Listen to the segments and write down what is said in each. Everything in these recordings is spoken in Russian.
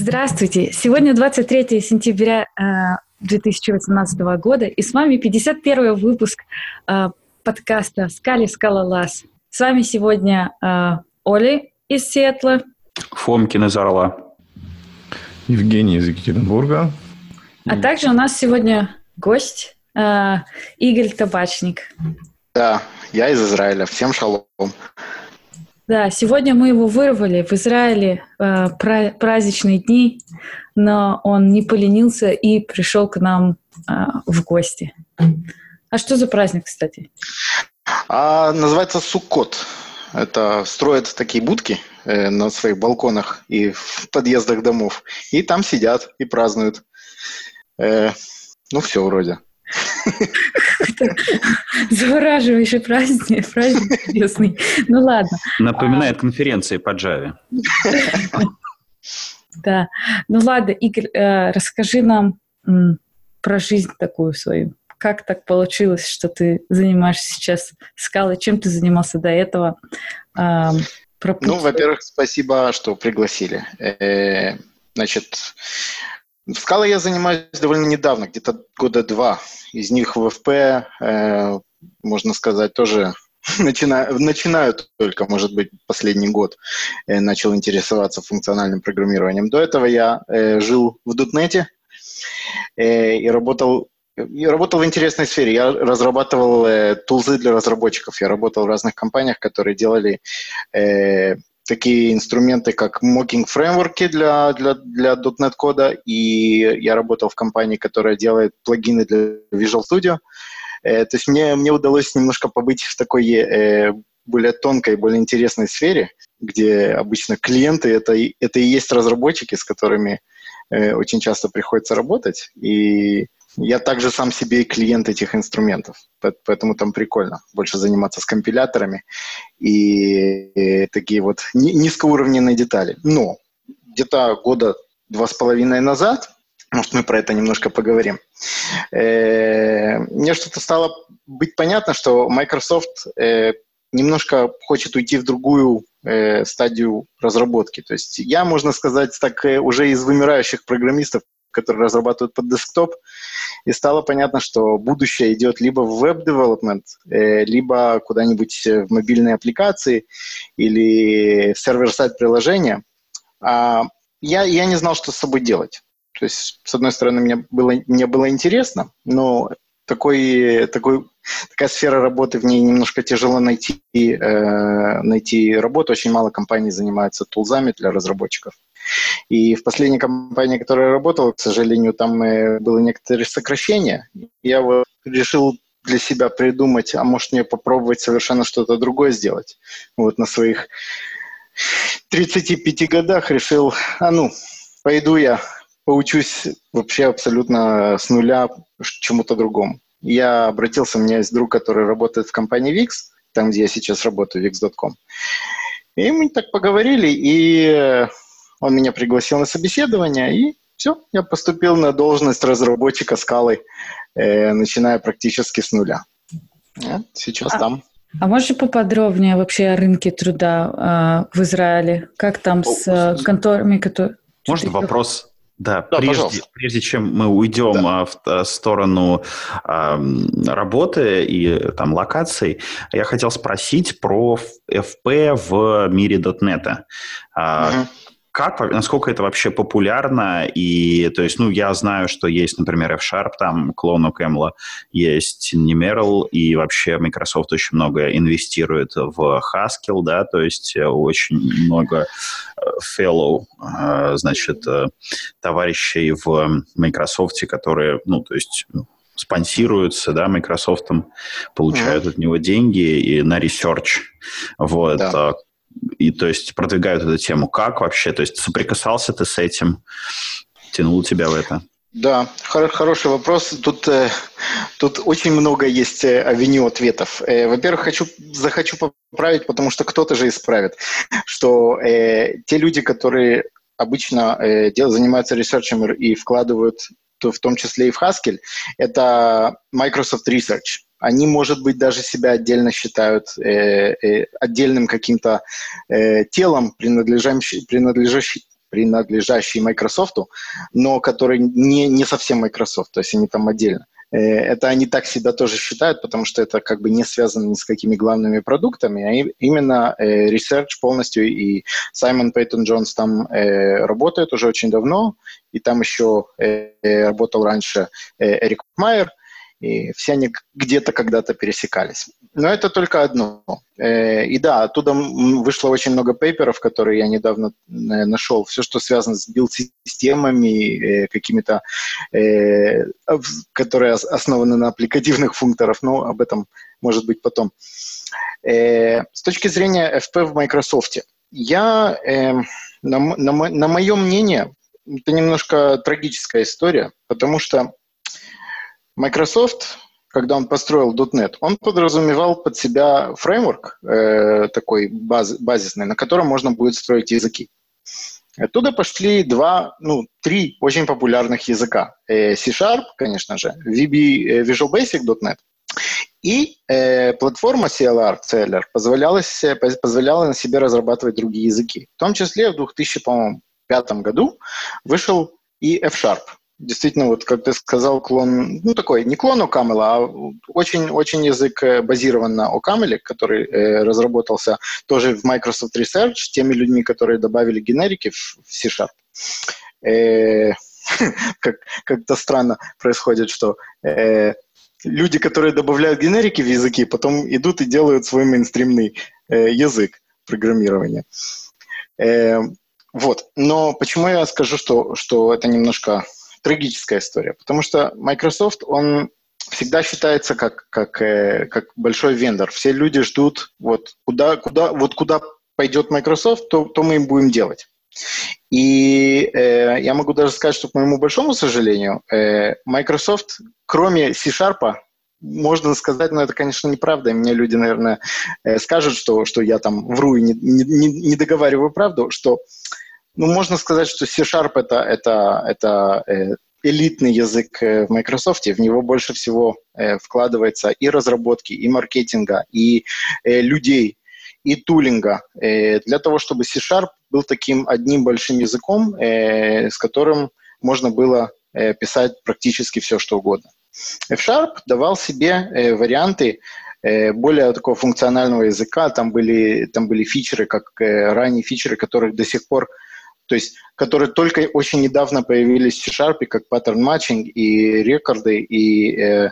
Здравствуйте! Сегодня 23 сентября 2018 э, года, и с вами 51 выпуск э, подкаста «Скали Скалолаз». С вами сегодня э, Оля из Сиэтла. Фомкин из Орла. Евгений из Екатеринбурга. А также у нас сегодня гость Игорь Табачник. Да, я из Израиля. Всем шалом. Да, сегодня мы его вырвали в Израиле э, праздничные дни, но он не поленился и пришел к нам э, в гости. А что за праздник, кстати? А, называется Суккот. Это строят такие будки э, на своих балконах и в подъездах домов. И там сидят и празднуют. Э, ну, все вроде. Завораживающий праздник, праздник чудесный. Ну ладно. Напоминает а... конференции по Java. Да. Ну ладно, Игорь, э, расскажи нам про жизнь такую свою. Как так получилось, что ты занимаешься сейчас скалой? Чем ты занимался до этого? Ну, во-первых, спасибо, что пригласили. Э, значит, Скалой я занимаюсь довольно недавно, где-то года два. Из них в ФП, э, можно сказать, тоже начинаю, начинаю только, может быть, последний год э, начал интересоваться функциональным программированием. До этого я э, жил в Дотнете э, и работал я работал в интересной сфере. Я разрабатывал э, тулзы для разработчиков. Я работал в разных компаниях, которые делали э, такие инструменты, как mocking фреймворки для, для, для .NET кода, и я работал в компании, которая делает плагины для Visual Studio. Э, то есть мне, мне удалось немножко побыть в такой э, более тонкой, более интересной сфере, где обычно клиенты это, это и есть разработчики, с которыми э, очень часто приходится работать. И я также сам себе и клиент этих инструментов, поэтому там прикольно больше заниматься с компиляторами и, такие вот низкоуровневые детали. Но где-то года два с половиной назад, может, мы про это немножко поговорим, э, мне что-то стало быть понятно, что Microsoft э, немножко хочет уйти в другую э, стадию разработки. То есть я, можно сказать, так уже из вымирающих программистов которые разрабатывают под десктоп, и стало понятно, что будущее идет либо в веб-девелопмент, э, либо куда-нибудь в мобильные аппликации или сервер-сайт приложения. А я, я не знал, что с собой делать. То есть, с одной стороны, мне было, мне было интересно, но такой, такой, такая сфера работы, в ней немножко тяжело найти, э, найти работу. Очень мало компаний занимаются тулзами для разработчиков. И в последней компании, в которой я работал, к сожалению, там э, было некоторые сокращения. Я вот решил для себя придумать, а может мне попробовать совершенно что-то другое сделать. Вот на своих 35 годах решил, а ну, пойду я поучусь вообще абсолютно с нуля чему-то другому. Я обратился, у меня есть друг, который работает в компании VIX, там, где я сейчас работаю, VIX.com. И мы так поговорили, и он меня пригласил на собеседование, и все, я поступил на должность разработчика скалы, э, начиная практически с нуля. Я сейчас а, там. А можешь поподробнее вообще о рынке труда э, в Израиле? Как там с э, конторами, которые... Можно вопрос? Да, да прежде, прежде чем мы уйдем да. в, в сторону э, работы и там локаций, я хотел спросить про FP в мире .NET. Э, угу как, насколько это вообще популярно? И, то есть, ну, я знаю, что есть, например, F-Sharp, там, клон у Кэмла, есть Numeral, и вообще Microsoft очень много инвестирует в Haskell, да, то есть э, очень много э, fellow, э, значит, товарищей в Microsoft, которые, ну, то есть спонсируются, да, Microsoft получают mm-hmm. от него деньги и на research. Вот. Да. И то есть продвигают эту тему. Как вообще? То есть соприкасался ты с этим? Тянул тебя в это? Да, хор- хороший вопрос. Тут, э, тут очень много есть э, авеню ответов. Э, во-первых, хочу, захочу поправить, потому что кто-то же исправит, что э, те люди, которые обычно э, дел, занимаются ресерчем и вкладывают то, в том числе и в Haskell, это Microsoft Research они, может быть, даже себя отдельно считают э, э, отдельным каким-то э, телом, принадлежащим, принадлежащим, принадлежащий Microsoft, но который не, не совсем Microsoft, то есть они там отдельно. Э, это они так себя тоже считают, потому что это как бы не связано ни с какими главными продуктами, а именно э, research полностью, и Саймон Пейтон Джонс там э, работает уже очень давно, и там еще работал раньше Эрик Майер, и все они где-то когда-то пересекались. Но это только одно. Э, и да, оттуда вышло очень много пейперов, которые я недавно э, нашел. Все, что связано с билд-системами, э, какими-то, которые основаны на аппликативных функторах, но об этом, может быть, потом. С точки зрения FP в Microsoft, я, на, на, мое мнение, это немножко трагическая история, потому что Microsoft, когда он построил .NET, он подразумевал под себя фреймворк э, такой баз, базисный, на котором можно будет строить языки. Оттуда пошли два, ну, три очень популярных языка. Э, C-Sharp, конечно же, VB, э, Visual Basic .NET и э, платформа CLR, CLR позволяла, позволяла на себе разрабатывать другие языки. В том числе в 2005 году вышел и F-Sharp действительно, вот как ты сказал, клон, ну такой, не клон OCaml, а очень-очень язык э, базирован на OCaml, который э, разработался тоже в Microsoft Research теми людьми, которые добавили генерики в, в C-Sharp. Э, как, как-то странно происходит, что э, люди, которые добавляют генерики в языки, потом идут и делают свой мейнстримный э, язык программирования. Э, вот. Но почему я скажу, что, что это немножко трагическая история, потому что Microsoft, он всегда считается как, как, э, как большой вендор. Все люди ждут, вот куда, куда, вот куда пойдет Microsoft, то, то мы им будем делать. И э, я могу даже сказать, что, к моему большому сожалению, э, Microsoft, кроме C-Sharp, можно сказать, но это, конечно, неправда. Мне люди, наверное, э, скажут, что, что я там вру и не, не, не договариваю правду, что ну, можно сказать, что C-Sharp это, это, это э, элитный язык э, в Microsoft, в него больше всего э, вкладывается и разработки, и маркетинга, и людей, и тулинга, для того, чтобы C-Sharp был таким одним большим языком, с которым можно было писать практически все, что угодно. F-Sharp давал себе варианты более такого функционального языка, там были, там были фичеры, как ранние фичеры, которых до сих пор то есть которые только очень недавно появились в C-Sharp, как паттерн матчинг и рекорды, и, э,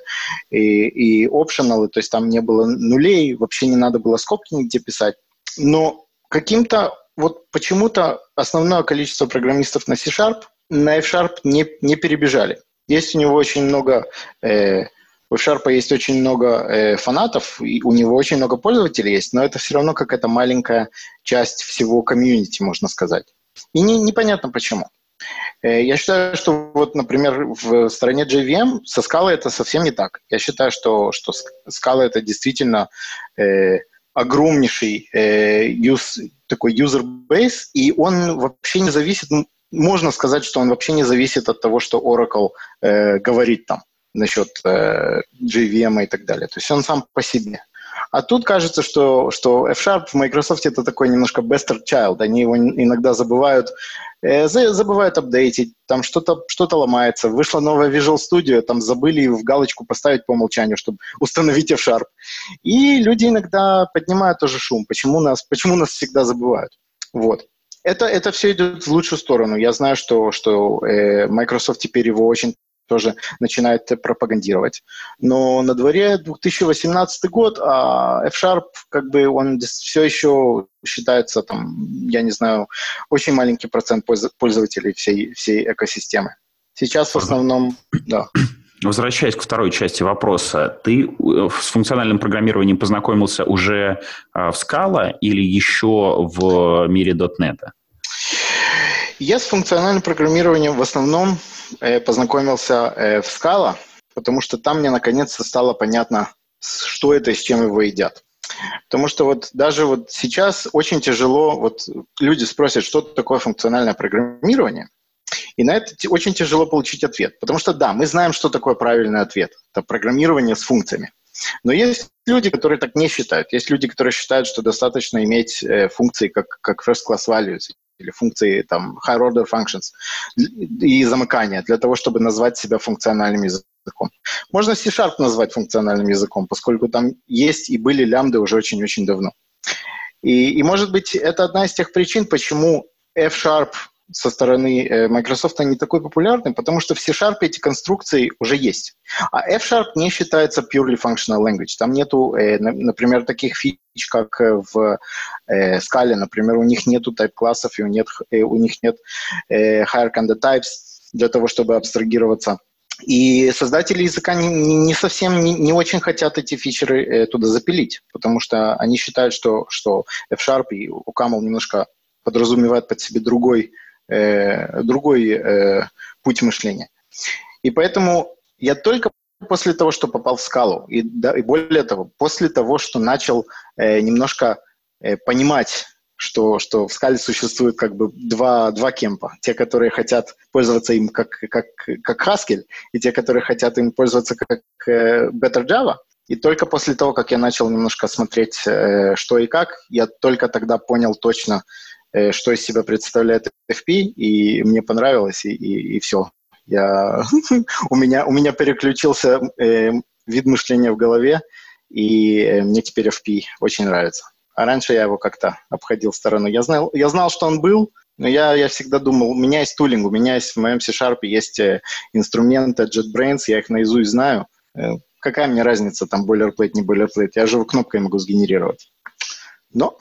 и, и optional, то есть там не было нулей, вообще не надо было скобки нигде писать. Но каким-то, вот почему-то основное количество программистов на C-Sharp на F-Sharp не, не перебежали. Есть у него очень много э, у Sharp есть очень много э, фанатов, и у него очень много пользователей есть, но это все равно какая-то маленькая часть всего комьюнити, можно сказать. И не, непонятно почему. Э, я считаю, что вот, например, в стороне JVM со скалой это совсем не так. Я считаю, что, что скала это действительно э, огромнейший э, use, такой user base, и он вообще не зависит, можно сказать, что он вообще не зависит от того, что Oracle э, говорит там насчет э, JVM и так далее. То есть он сам по себе. А тут кажется, что, что F-Sharp в Microsoft это такой немножко bastard child. Они его иногда забывают, э, забывают апдейтить, там что-то что ломается. Вышла новая Visual Studio, там забыли в галочку поставить по умолчанию, чтобы установить F-Sharp. И люди иногда поднимают тоже шум. Почему нас, почему нас всегда забывают? Вот. Это, это все идет в лучшую сторону. Я знаю, что, что э, Microsoft теперь его очень тоже начинает пропагандировать. Но на дворе 2018 год, а F-Sharp, как бы, он все еще считается, там, я не знаю, очень маленький процент пользователей всей, всей экосистемы. Сейчас в основном, да. Возвращаясь к второй части вопроса, ты э, с функциональным программированием познакомился уже э, в Scala или еще в мире .NET? Я с функциональным программированием в основном познакомился э, в Scala, потому что там мне наконец-то стало понятно, что это и с чем его едят. Потому что вот даже вот сейчас очень тяжело, вот люди спросят, что такое функциональное программирование, и на это очень тяжело получить ответ. Потому что да, мы знаем, что такое правильный ответ. Это программирование с функциями. Но есть люди, которые так не считают. Есть люди, которые считают, что достаточно иметь э, функции как, как first-class values. Или функции там higher order functions и замыкания для того, чтобы назвать себя функциональным языком. Можно C-Sharp назвать функциональным языком, поскольку там есть и были лямбды уже очень-очень давно. И, и, может быть, это одна из тех причин, почему F-Sharp со стороны э, Microsoft не такой популярный, потому что в C-Sharp эти конструкции уже есть. А F-Sharp не считается purely functional language. Там нету, э, например, таких фич, как в Scala, например, у них нету type-классов, и у, них нет higher kind types для того, чтобы абстрагироваться. И создатели языка не, не совсем, не, не очень хотят эти фичеры туда запилить, потому что они считают, что, что F-Sharp и UCaml немножко подразумевают под себе другой э, другой э, путь мышления. И поэтому я только после того, что попал в скалу, и, да, и более того, после того, что начал э, немножко э, понимать, что, что в скале существует как бы два, два кемпа. Те, которые хотят пользоваться им как, как, как Haskell, и те, которые хотят им пользоваться как э, Better Java. И только после того, как я начал немножко смотреть, э, что и как, я только тогда понял точно, что из себя представляет FP, и мне понравилось, и, и, и все. Я, у, меня, у меня переключился э, вид мышления в голове, и э, мне теперь FP очень нравится. А раньше я его как-то обходил стороной. Я знал, я знал, что он был, но я, я всегда думал, у меня есть тулинг, у меня есть в моем C-Sharp есть э, инструменты JetBrains, я их наизусть знаю. Э, какая мне разница, там, бойлерплейт, не бойлерплейт? Я же кнопкой могу сгенерировать. Но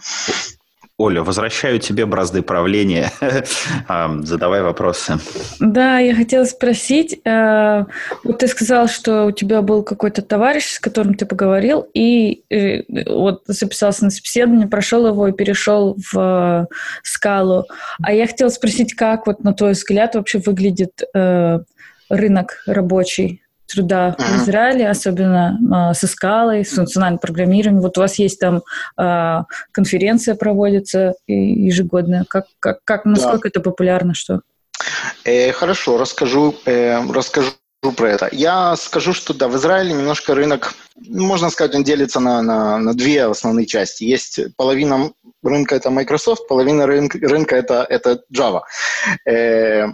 Оля, возвращаю тебе бразды правления. Задавай вопросы. Да, я хотела спросить. Э, вот ты сказал, что у тебя был какой-то товарищ, с которым ты поговорил, и э, вот записался на собеседование, прошел его и перешел в э, скалу. А я хотела спросить, как вот на твой взгляд вообще выглядит рынок рабочий труда в Израиле, особенно э, со скалой, с функциональным программированием. Вот у вас есть там э, конференция проводится ежегодная. Как, как, как насколько да. это популярно, что? Э, хорошо, расскажу, э, расскажу про это. Я скажу, что да, в Израиле немножко рынок, можно сказать, он делится на, на, на две основные части. Есть половина рынка это Microsoft, половина рынка, рынка это, это Java. Э,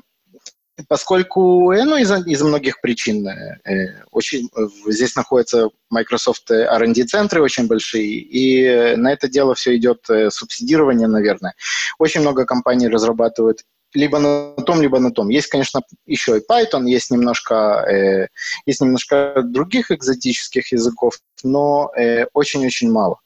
поскольку, э, ну, из-за из многих причин, э, очень, здесь находятся Microsoft R&D-центры очень большие, и на это дело все идет э, субсидирование, наверное. Очень много компаний разрабатывают либо на том, либо на том. Есть, конечно, еще и Python, есть немножко, э, есть немножко других экзотических языков, но очень-очень э, мало.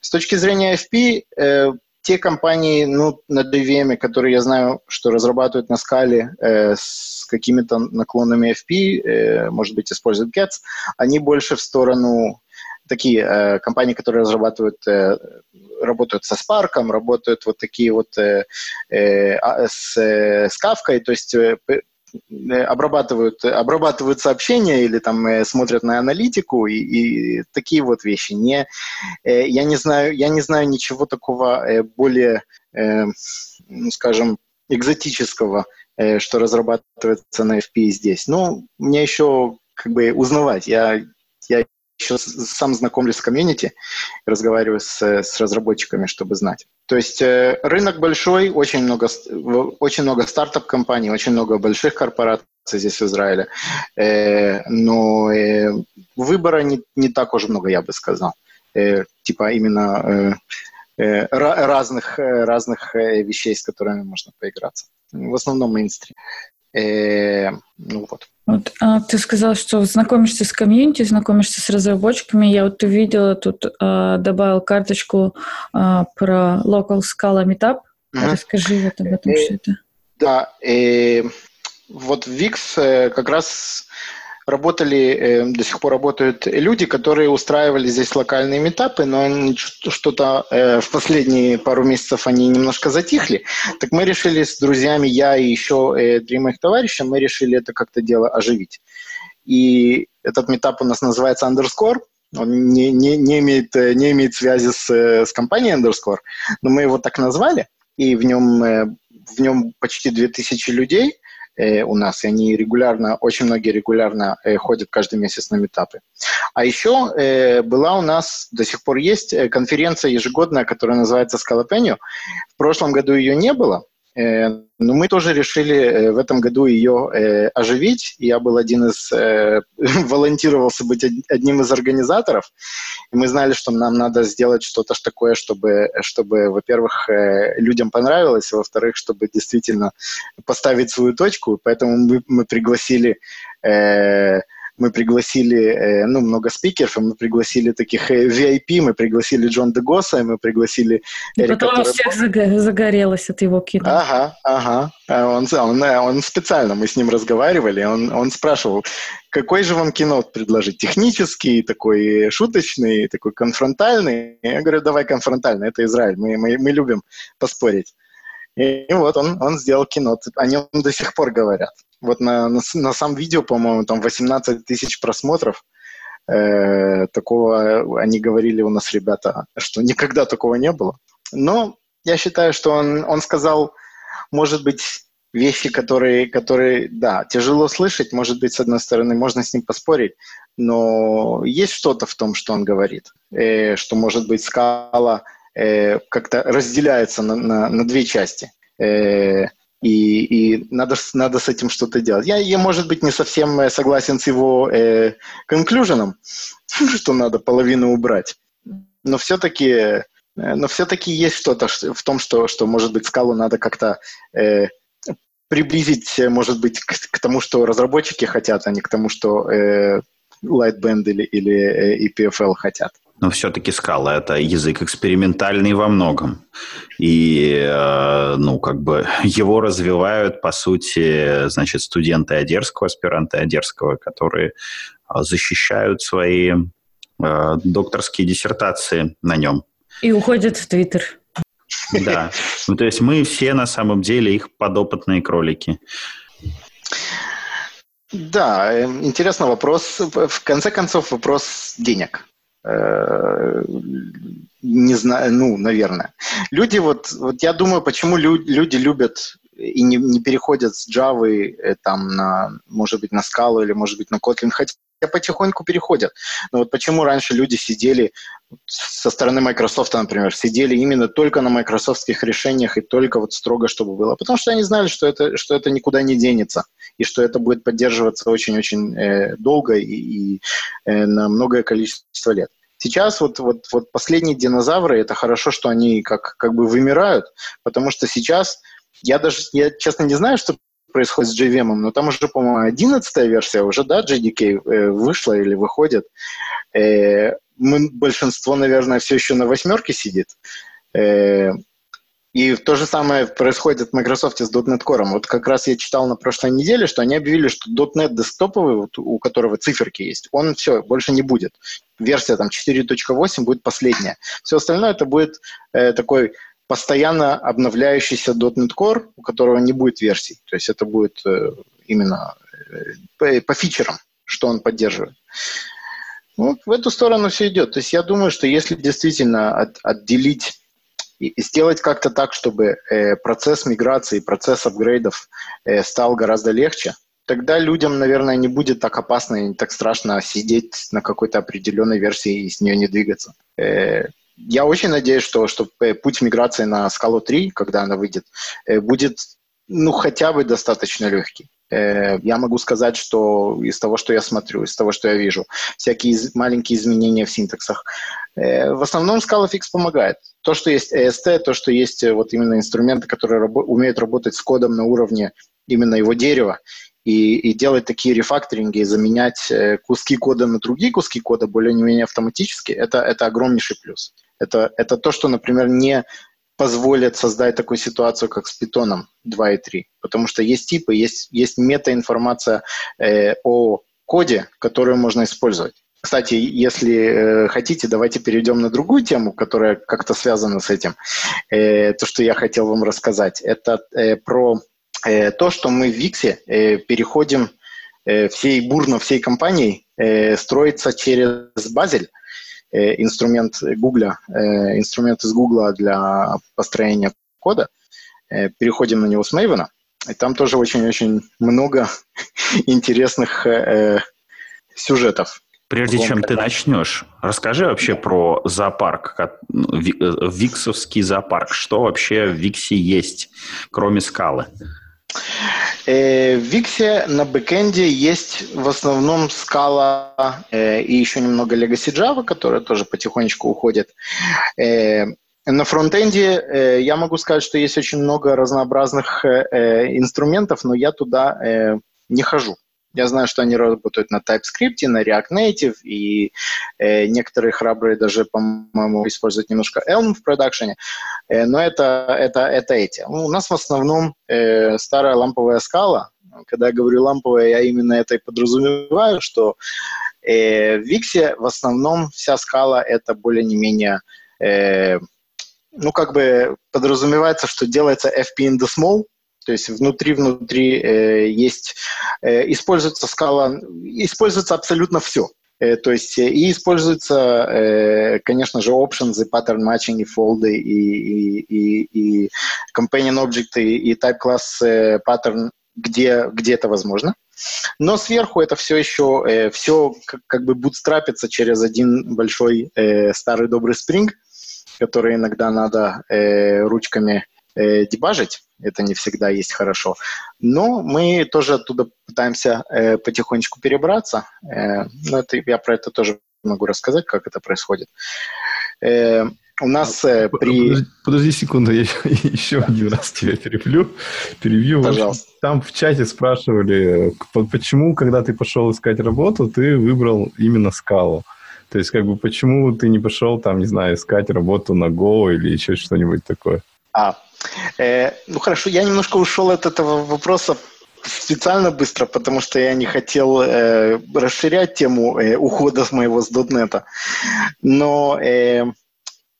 С точки зрения FP, э, те компании ну, на DVM, которые я знаю, что разрабатывают на скале э, с какими-то наклонами FP, э, может быть, используют GETS, они больше в сторону такие э, компании, которые разрабатывают, э, работают со Spark, работают вот такие вот э, э, а, с, э, с Kafka, то есть Э, обрабатывают, обрабатывают сообщения или там э, смотрят на аналитику и, и такие вот вещи. Не, э, я, не знаю, я не знаю ничего такого более, ну, скажем, экзотического, что разрабатывается на FP здесь. Ну, мне еще как бы узнавать. Я еще сам знакомлюсь с комьюнити, разговариваю с, с разработчиками, чтобы знать. То есть э, рынок большой, очень много, очень много стартап-компаний, очень много больших корпораций здесь в Израиле, э, но э, выбора не, не так уж много, я бы сказал. Типа именно разных, разных вещей, с которыми можно поиграться. В основном мейнстрим. Ну вот. Вот, а, ты сказал, что знакомишься с комьюнити, знакомишься с разработчиками. Я вот увидела тут, а, добавил карточку а, про Local Scala Meetup. Mm-hmm. Расскажи вот об этом, э, что это. Да, э, вот VIX э, как раз работали, э, до сих пор работают люди, которые устраивали здесь локальные метапы, но что-то э, в последние пару месяцев они немножко затихли. Так мы решили с друзьями, я и еще э, три моих товарища, мы решили это как-то дело оживить. И этот метап у нас называется Underscore. Он не, не, не, имеет, не имеет связи с, с компанией Underscore, но мы его так назвали, и в нем, в нем почти 2000 людей – э, у нас, и они регулярно, очень многие регулярно э, ходят каждый месяц на метапы. А еще э, была у нас, до сих пор есть, э, конференция ежегодная, которая называется Scalapeno. В прошлом году ее не было, но мы тоже решили э, в этом году ее э, оживить. Я был один из, волонтировался быть одним из организаторов. Мы знали, что нам надо сделать что-то такое, чтобы, чтобы во-первых, людям понравилось, а во-вторых, чтобы действительно поставить свою точку. Поэтому мы, мы пригласили мы пригласили, э, ну, много спикеров, мы пригласили таких э, VIP, мы пригласили Джон Дегоса, мы пригласили И Эрика потом у всех загорелось от его кино. Ага, ага. А он, он, он специально, мы с ним разговаривали, он, он спрашивал, какой же вам кино предложить? Технический, такой шуточный, такой конфронтальный? Я говорю, давай конфронтальный, это Израиль, мы, мы, мы любим поспорить. И, и вот он, он сделал кино, о нем до сих пор говорят. Вот на, на, на сам видео, по-моему, там 18 тысяч просмотров. Э, такого они говорили у нас, ребята, что никогда такого не было. Но я считаю, что он, он сказал, может быть, вещи, которые, которые, да, тяжело слышать, может быть, с одной стороны, можно с ним поспорить, но есть что-то в том, что он говорит, э, что, может быть, скала э, как-то разделяется на, на, на две части. Э, и, и надо, надо с этим что-то делать. Я, я, может быть, не совсем э, согласен с его э, что надо половину убрать. Но все-таки, э, но все-таки есть что-то в том, что, что, может быть, скалу надо как-то э, приблизить, э, может быть, к, к тому, что разработчики хотят, а не к тому, что э, Lightband или, или э, EPFL хотят. Но все-таки скала – это язык экспериментальный во многом. И, э, ну, как бы его развивают, по сути, значит, студенты Одерского, аспиранты Одерского, которые э, защищают свои э, докторские диссертации на нем. И уходят в Твиттер. Да. Ну, то есть мы все на самом деле их подопытные кролики. Да, интересный вопрос. В конце концов, вопрос денег. Э, не знаю, ну, наверное. Люди вот, вот я думаю, почему лю- люди любят и не, не переходят с Java э, там на, может быть, на Scala или, может быть, на Kotlin, хотя потихоньку переходят. Но вот почему раньше люди сидели со стороны Microsoft, например, сидели именно только на майкрософтских решениях и только вот строго, чтобы было? Потому что они знали, что это, что это никуда не денется и что это будет поддерживаться очень-очень э, долго и, и э, на многое количество лет. Сейчас вот, вот, вот последние динозавры, это хорошо, что они как, как бы вымирают, потому что сейчас я даже, я честно не знаю, что происходит с JVM, но там уже, по-моему, 11 версия уже, да, JDK э, вышла или выходит. Э, мы, большинство, наверное, все еще на восьмерке сидит. Э, и то же самое происходит в Microsoft с .NET Core. Вот как раз я читал на прошлой неделе, что они объявили, что .NET десктоповый, вот, у которого циферки есть, он все, больше не будет. Версия там 4.8 будет последняя. Все остальное это будет э, такой постоянно обновляющийся .NET Core, у которого не будет версий. То есть это будет э, именно э, по, по фичерам, что он поддерживает. Вот в эту сторону все идет. То есть я думаю, что если действительно от, отделить и, сделать как-то так, чтобы э, процесс миграции, процесс апгрейдов э, стал гораздо легче, тогда людям, наверное, не будет так опасно и не так страшно сидеть на какой-то определенной версии и с нее не двигаться. Э, я очень надеюсь, что, что э, путь миграции на скалу 3, когда она выйдет, э, будет ну, хотя бы достаточно легкий. Э, я могу сказать, что из того, что я смотрю, из того, что я вижу, всякие маленькие изменения в синтаксах, в основном ScalaFix помогает. То, что есть EST, то, что есть вот именно инструменты, которые рабо- умеют работать с кодом на уровне именно его дерева, и, и делать такие рефакторинги, заменять куски кода на другие куски кода более-менее автоматически, это, это огромнейший плюс. Это, это то, что, например, не позволит создать такую ситуацию, как с питоном 2 и 3. Потому что есть типы, есть, есть метаинформация э, о коде, которую можно использовать. Кстати, если э, хотите, давайте перейдем на другую тему, которая как-то связана с этим. Э, то, что я хотел вам рассказать, это э, про э, то, что мы в Виксе э, переходим э, всей бурно всей компанией э, строится через Базель. Э, инструмент Google, э, инструмент из Google для построения кода. Э, переходим на него с Maven. И там тоже очень-очень много интересных сюжетов. Прежде чем ты начнешь, расскажи вообще про зоопарк, ну, Виксовский зоопарк. Что вообще в Виксе есть, кроме скалы? Э, в Виксе на бэкэнде есть в основном скала э, и еще немного Legacy Java, которая тоже потихонечку уходит. На фронтенде я могу сказать, что есть очень много разнообразных инструментов, но я туда не хожу. Я знаю, что они работают на TypeScript, на React Native, и э, некоторые храбрые даже, по-моему, используют немножко Elm в продакшене, э, но это, это, это эти. Ну, у нас в основном э, старая ламповая скала. Когда я говорю ламповая, я именно это и подразумеваю, что э, в Виксе в основном вся скала это более-не менее э, ну, как бы подразумевается, что делается FP in the small, то есть внутри-внутри э, есть, э, используется скала, используется абсолютно все. Э, то есть э, и используются, э, конечно же, options, и pattern matching, и фолды, и, и, и, и companion object, и, и type class э, pattern, где, где это возможно. Но сверху это все еще, э, все как, как бы бутстрапится через один большой э, старый добрый Spring, который иногда надо э, ручками э, дебажить, это не всегда есть хорошо. Но мы тоже оттуда пытаемся э, потихонечку перебраться. Э, но это, я про это тоже могу рассказать, как это происходит. Э, у нас э, при... Подожди, подожди секунду, я еще один раз тебя перебью. перебью. Пожалуйста. Там в чате спрашивали, почему, когда ты пошел искать работу, ты выбрал именно скалу. То есть, как бы, почему ты не пошел, там, не знаю, искать работу на Go или еще что-нибудь такое? А, Э, ну хорошо, я немножко ушел от этого вопроса специально быстро, потому что я не хотел э, расширять тему э, ухода с моего с .NET. Но э,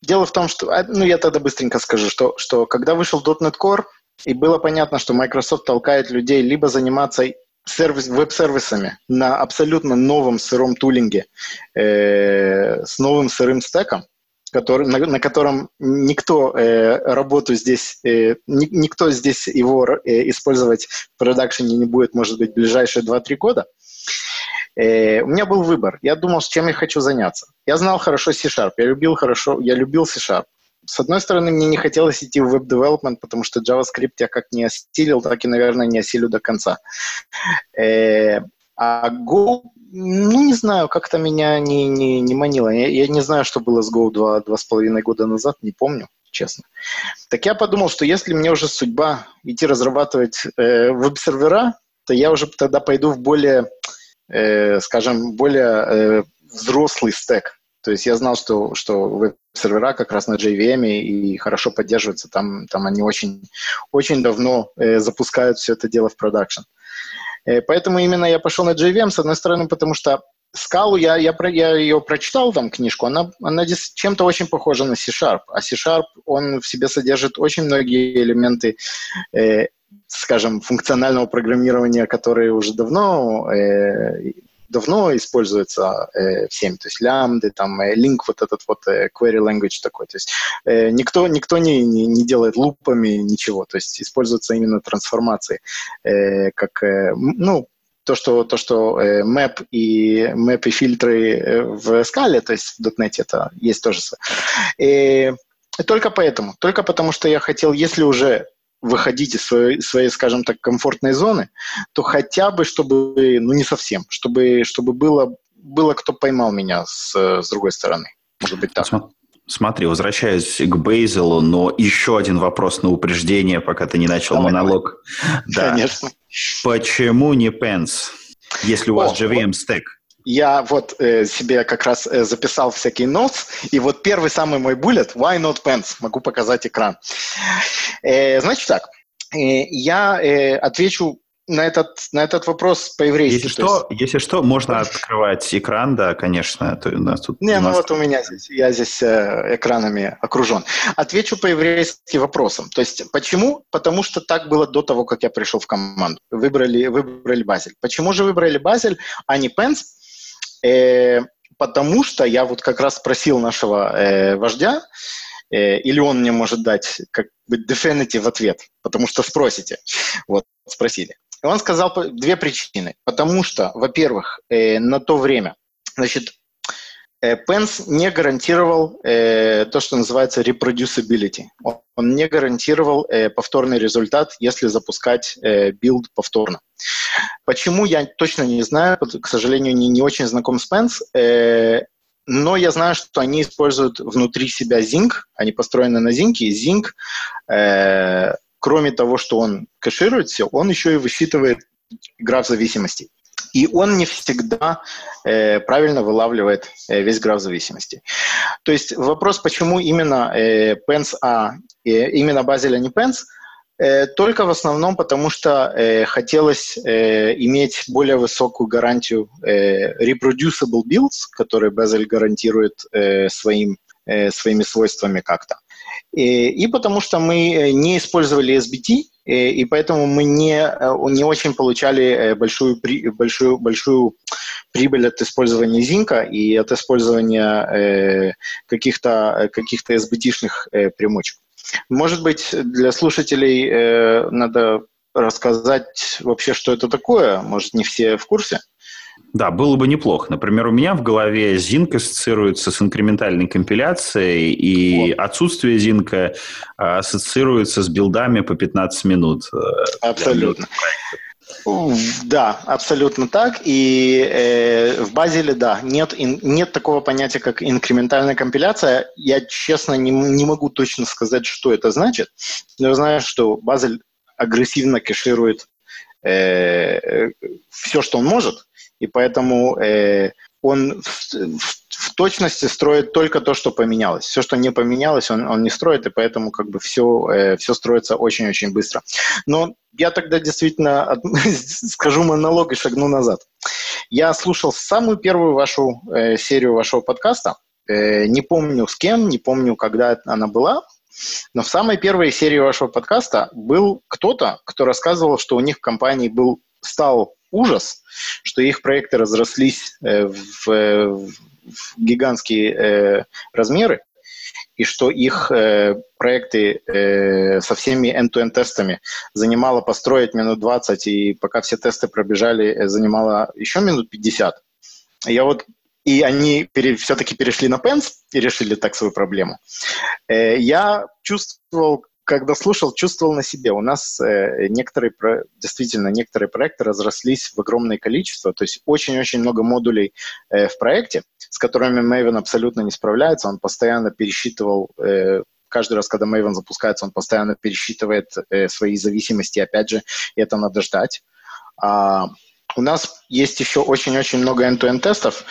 дело в том, что... А, ну, я тогда быстренько скажу, что, что когда вышел .NET Core, и было понятно, что Microsoft толкает людей либо заниматься сервис, веб-сервисами на абсолютно новом сыром тулинге э, с новым сырым стеком, который, на, на котором никто э, работу здесь, э, ни, никто здесь его э, использовать в продакшене не будет, может быть, ближайшие 2-3 года, э, у меня был выбор. Я думал, с чем я хочу заняться. Я знал хорошо C-Sharp, я любил хорошо, я любил C-Sharp. С одной стороны, мне не хотелось идти в веб-девелопмент, потому что JavaScript я как не осилил, так и, наверное, не осилю до конца. Э, а Go ну, не знаю, как-то меня не, не, не манило. Я, я не знаю, что было с Go два, два с половиной года назад, не помню, честно. Так я подумал, что если мне уже судьба идти разрабатывать э, веб-сервера, то я уже тогда пойду в более, э, скажем, более э, взрослый стек. То есть я знал, что, что веб-сервера как раз на JVM и хорошо поддерживаются. Там, там они очень, очень давно э, запускают все это дело в продакшн. Э, поэтому именно я пошел на JVM, с одной стороны, потому что скалу я, я, я ее прочитал, там, книжку, она, она чем-то очень похожа на C-Sharp, а C-Sharp, он в себе содержит очень многие элементы, э, скажем, функционального программирования, которые уже давно э, давно используется э, всеми, то есть лямбды, там, э, link вот этот вот э, query language такой, то есть э, никто, никто не, не, не делает лупами ничего, то есть используются именно трансформации, э, как, э, ну, то, что, то, что э, map и map и фильтры э, в скале, то есть в .NET это есть тоже. И только поэтому, только потому что я хотел, если уже выходить из своей, своей, скажем так, комфортной зоны, то хотя бы, чтобы, ну не совсем, чтобы, чтобы было, было кто поймал меня с, с другой стороны. Может быть так. Смотри, возвращаясь к Бейзелу, но еще один вопрос на упреждение, пока ты не начал Давай. монолог. Да. Конечно. Почему не Pens, если у вас О, JVM стек? Я вот э, себе как раз э, записал всякие notes, и вот первый самый мой буллет «Why not pens?» Могу показать экран. Э, значит так, э, я э, отвечу на этот, на этот вопрос по-еврейски. Если что, есть... если что, можно открывать экран, да, конечно. То у нас тут Не, ну вот у меня здесь, я здесь э, экранами окружен. Отвечу по-еврейски вопросом. То есть почему? Потому что так было до того, как я пришел в команду. Выбрали, выбрали Базель. Почему же выбрали Базель, а не Pants? Э, потому что я вот как раз спросил нашего э, вождя, э, или он мне может дать как бы definitive ответ, потому что спросите. Вот, спросили. И он сказал две причины. Потому что, во-первых, э, на то время Значит, Pants не гарантировал э, то, что называется reproducibility. Он, он не гарантировал э, повторный результат, если запускать э, build повторно. Почему, я точно не знаю, к сожалению, не, не очень знаком с Pence, э, но я знаю, что они используют внутри себя Zinc, они построены на Zinc, и Zinc, э, кроме того, что он кэширует все, он еще и высчитывает граф зависимостей и он не всегда э, правильно вылавливает э, весь граф зависимости. То есть вопрос, почему именно э, Pence А, э, именно Базель, а не Pence, э, только в основном потому, что э, хотелось э, иметь более высокую гарантию э, reproducible builds, которые Базель гарантирует э, своим, э, своими свойствами как-то. И, и потому что мы э, не использовали SBT, и, и поэтому мы не, э, не очень получали э, большую, большую, большую прибыль от использования Зинка и от использования э, каких-то каких SBT-шных э, примочек. Может быть, для слушателей э, надо рассказать вообще, что это такое. Может, не все в курсе. Да, было бы неплохо. Например, у меня в голове Zinc ассоциируется с инкрементальной компиляцией, и вот. отсутствие Zinc э, ассоциируется с билдами по 15 минут. Э, абсолютно. Да, абсолютно так. И э, в Базеле, да, нет, ин, нет такого понятия, как инкрементальная компиляция. Я, честно, не, не могу точно сказать, что это значит, но я знаю, что Базель агрессивно кэширует э, все, что он может, и поэтому э, он в, в, в точности строит только то, что поменялось. Все, что не поменялось, он, он не строит, и поэтому как бы все, э, все строится очень-очень быстро. Но я тогда действительно от, скажу монолог и шагну назад. Я слушал самую первую вашу э, серию вашего подкаста. Э, не помню с кем, не помню, когда она была, но в самой первой серии вашего подкаста был кто-то, кто рассказывал, что у них в компании был стал ужас, что их проекты разрослись э, в, в гигантские э, размеры, и что их э, проекты э, со всеми end-to-end тестами занимало построить минут 20, и пока все тесты пробежали, э, занимало еще минут 50. Я вот и они пере, все-таки перешли на Pens и решили так свою проблему. Э, я чувствовал когда слушал, чувствовал на себе. У нас э, некоторые, действительно, некоторые проекты разрослись в огромное количество, то есть очень-очень много модулей э, в проекте, с которыми Maven абсолютно не справляется. Он постоянно пересчитывал э, каждый раз, когда Maven запускается, он постоянно пересчитывает э, свои зависимости, опять же, это надо ждать. А, у нас есть еще очень-очень много end-to-end тестов,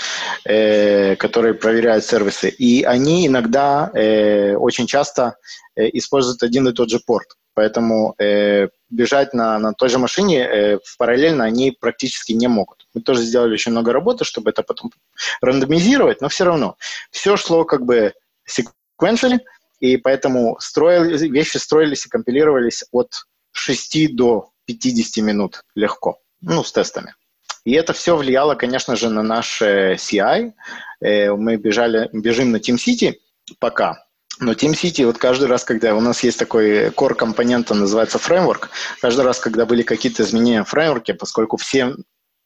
э, которые проверяют сервисы, и они иногда э, очень часто э, используют один и тот же порт. Поэтому э, бежать на, на той же машине э, параллельно они практически не могут. Мы тоже сделали очень много работы, чтобы это потом рандомизировать, но все равно все шло как бы sequentially, и поэтому строили, вещи строились и компилировались от 6 до 50 минут легко ну, с тестами. И это все влияло, конечно же, на наш э, CI. Э, мы бежали, бежим на TeamCity пока, но TeamCity, вот каждый раз, когда у нас есть такой core компонент, он называется фреймворк, каждый раз, когда были какие-то изменения в фреймворке, поскольку все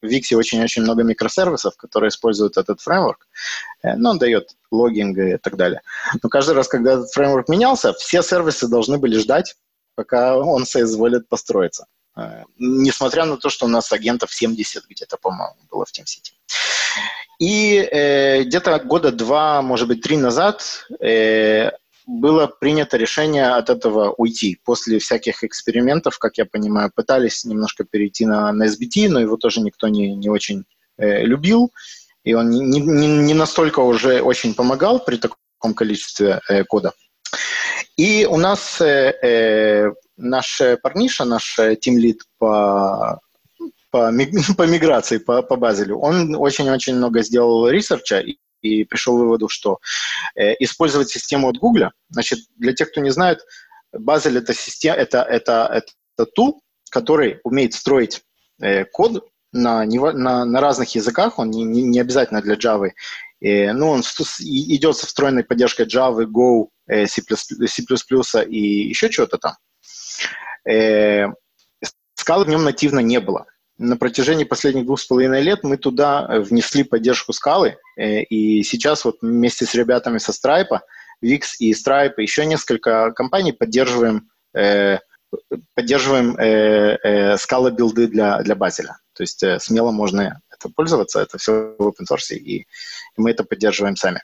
в Wix очень-очень много микросервисов, которые используют этот фреймворк, э, ну, он дает логинг и так далее. Но каждый раз, когда этот фреймворк менялся, все сервисы должны были ждать, пока он соизволит построиться. Э, несмотря на то, что у нас агентов 70 где-то, по-моему, было в TeamCity. И э, где-то года два, может быть, три назад э, было принято решение от этого уйти. После всяких экспериментов, как я понимаю, пытались немножко перейти на, на SBT, но его тоже никто не, не очень э, любил, и он не, не, не настолько уже очень помогал при таком количестве э, кода. И у нас э, э, наш парниша, наш тимлид по по, по миграции, по, по Bazel ю, он очень-очень много сделал research а и, и пришел к выводу, что э, использовать систему от Google, значит, для тех, кто не знает, Bazel это система, это, это, это tool, который умеет строить э, код на, на, на разных языках, он не, не обязательно для Java. И, ну, он идет со встроенной поддержкой Java, Go, э, C++, C++ и еще чего-то там. Э, скалы в нем нативно не было. на протяжении последних двух с половиной лет мы туда внесли поддержку скалы, и сейчас вот вместе с ребятами со Stripe, Wix и Stripe, еще несколько компаний поддерживаем поддерживаем э, э, скала билды для, для Базеля. То есть э, смело можно это пользоваться, это все в open source, и, мы это поддерживаем сами.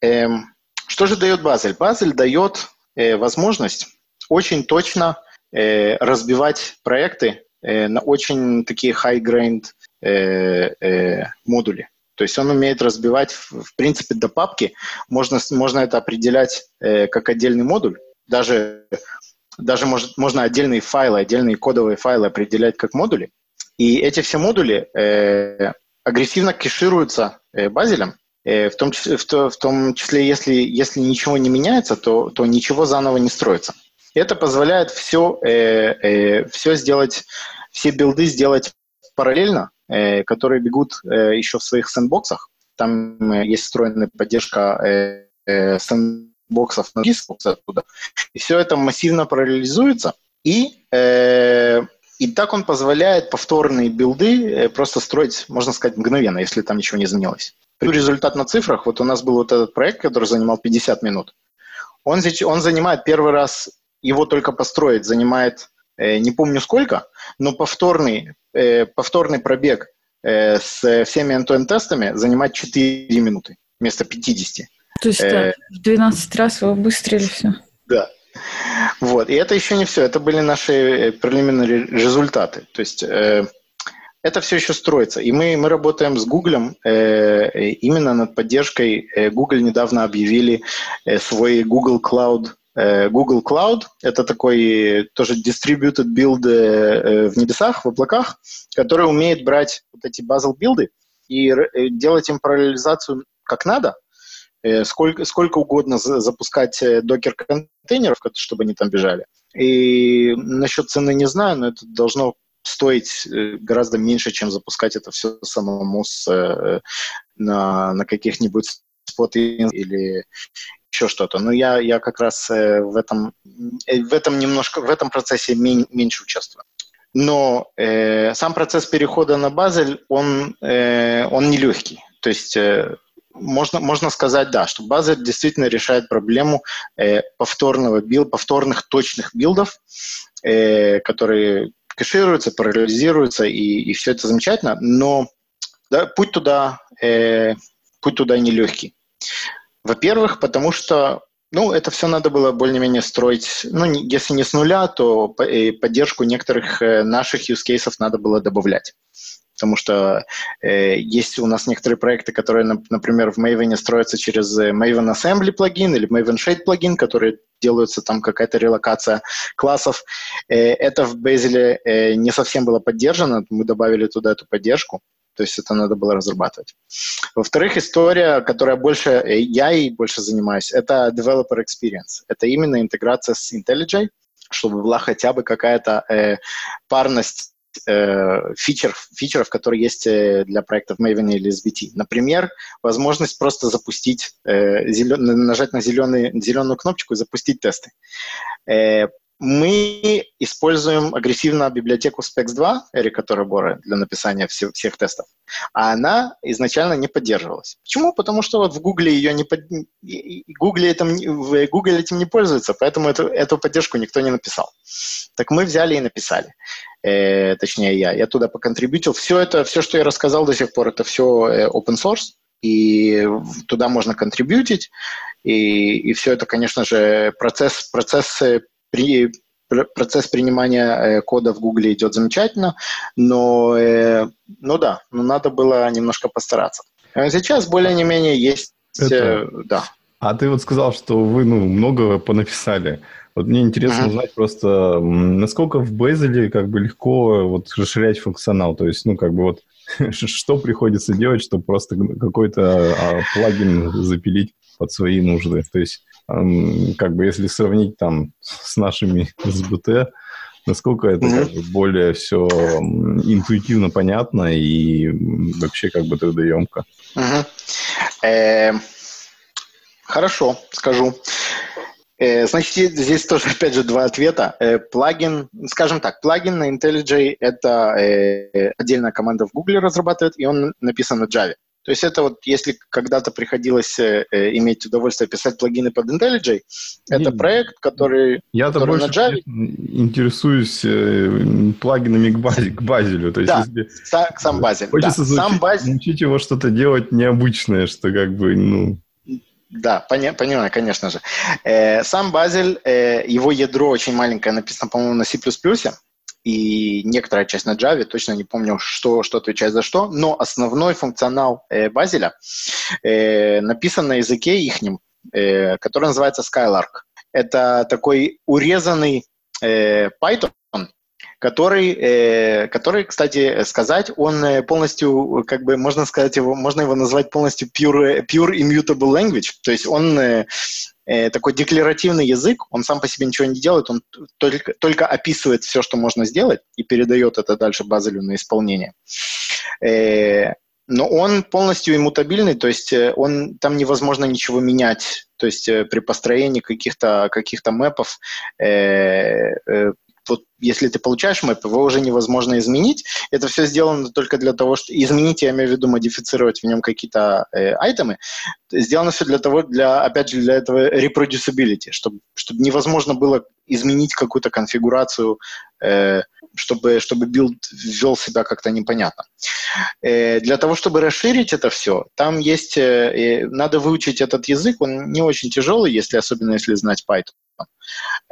Эм, что же дает Базель? Базель дает э, возможность очень точно э, разбивать проекты э, на очень такие high-grained э, э, модули. То есть он умеет разбивать, в, в принципе, до папки. Можно, можно это определять э, как отдельный модуль. Даже даже может, можно отдельные файлы, отдельные кодовые файлы определять как модули. И эти все модули э, агрессивно кэшируются э, базелем, э, в, том в, в том числе, если, если ничего не меняется, то, то ничего заново не строится. Это позволяет все, э, э, все сделать, все билды сделать параллельно, э, которые бегут э, еще в своих сэндбоксах. Там э, есть встроенная поддержка э, э, сэндбоксов боксов на диск оттуда. И все это массивно параллелизуется, и, э, и так он позволяет повторные билды э, просто строить, можно сказать, мгновенно, если там ничего не изменилось. Результат на цифрах, вот у нас был вот этот проект, который занимал 50 минут. Он, он занимает первый раз, его только построить занимает э, не помню сколько, но повторный, э, повторный пробег э, с всеми end тестами занимает 4 минуты вместо 50. То есть э, в 12 раз вы выстрелили все. Да. Вот. И это еще не все. Это были наши прелиминарные результаты. То есть э, это все еще строится. И мы, мы работаем с Google э, именно над поддержкой. Google недавно объявили свой Google Cloud Google Cloud – это такой тоже distributed build э, в небесах, в облаках, который умеет брать вот эти базл билды и делать им параллелизацию как надо, Э, сколько, сколько угодно запускать э, докер-контейнеров, чтобы они там бежали. И насчет цены не знаю, но это должно стоить э, гораздо меньше, чем запускать это все самому с, на, на каких-нибудь спот или еще что-то. Но я, я как раз в этом, в этом немножко, в этом процессе меньше участвую. Но э, сам процесс перехода на Bazel, он, э, он нелегкий. То есть э, можно, можно сказать, да, что Bazel действительно решает проблему э, повторного build, повторных точных build ов, э, которые кэшируются, параллелизируются, и, и все это замечательно, но да, путь туда, э, путь туда нелегкий. Во-первых, потому что ну, это все надо было более-менее строить, ну, если не с нуля, то поддержку некоторых э, наших use cases надо было добавлять потому что э, есть у нас некоторые проекты, которые, например, в Maven строятся через э, Maven Assembly плагин или Maven Shade плагин, которые делаются там какая-то релокация классов. Э, это в Bazel э, не совсем было поддержано, мы добавили туда эту поддержку. То есть это надо было разрабатывать. Во-вторых, история, которая больше э, я и больше занимаюсь, это developer experience. Это именно интеграция с IntelliJ, чтобы была хотя бы какая-то э, парность э, фичер, фичеров, которые есть э, для проектов Maven или SBT. Например, возможность просто запустить, э, зелен, нажать на зеленый, зеленую кнопочку и запустить тесты. Э, мы используем агрессивно библиотеку Spex2 Эрика Торабора для написания все, всех тестов, а она изначально не поддерживалась. Почему? Потому что вот в Google ее не под... Google этим, Google этим не пользуется, поэтому эту, эту поддержку никто не написал. Так мы взяли и написали. Э, точнее, я. Я туда поконтрибьютил. Все это, все, что я рассказал до сих пор, это все э, open source, и туда можно контрибьютить, и, и все это, конечно же, процесс, процесс при, процесс принимания э, кода в Гугле идет замечательно, но, э, ну да, но надо было немножко постараться. А сейчас более-менее есть, Это... э, да. А ты вот сказал, что вы ну, много понаписали. Вот мне интересно uh-huh. узнать просто, насколько в Bazel как бы легко вот расширять функционал. То есть, ну, как бы вот что приходится делать, чтобы просто какой-то а, плагин запилить под свои нужды. То есть как бы если сравнить там с нашими СБТ, насколько это mm-hmm. как бы более все интуитивно понятно и вообще как бы трудоемко? Mm-hmm. Э, хорошо, скажу. Э, значит, здесь тоже, опять же, два ответа. Э, плагин, скажем так, плагин на IntelliJ – это э, отдельная команда в Google разрабатывает, и он написан на Java. То есть это вот, если когда-то приходилось э, иметь удовольствие писать плагины под IntelliJ, это Не, проект, который, Я-то который больше на Java. интересуюсь э, плагинами к, базе, к Базелю. То есть, да, если сам, сам Базель. Хочется да, сам Базель. научить его что-то делать необычное, что как бы, ну... Да, пони- понимаю, конечно же. Э, сам Базель, э, его ядро очень маленькое, написано, по-моему, на C++, и некоторая часть на Java, точно не помню, что, что отвечает за что, но основной функционал э, Базеля э, написан на языке ихнем, э, который называется Skylark. Это такой урезанный э, Python, который, э, который, кстати, сказать, он э, полностью, как бы, можно сказать его, можно его назвать полностью pure, pure immutable language, то есть он э, такой декларативный язык, он сам по себе ничего не делает, он только, только описывает все, что можно сделать, и передает это дальше Базелю на исполнение. Э, но он полностью иммутабильный, то есть э, он, там невозможно ничего менять. То есть э, при построении каких-то каких мэпов э, э, вот если ты получаешь map, его уже невозможно изменить. Это все сделано только для того, что изменить, я имею в виду модифицировать в нем какие-то э, айтемы. Сделано все для того, для, опять же, для этого reproducibility, чтобы, чтобы невозможно было изменить какую-то конфигурацию, э, чтобы, чтобы билд вел себя как-то непонятно. Э, для того, чтобы расширить это все, там есть, э, надо выучить этот язык, он не очень тяжелый, если, особенно если знать Python.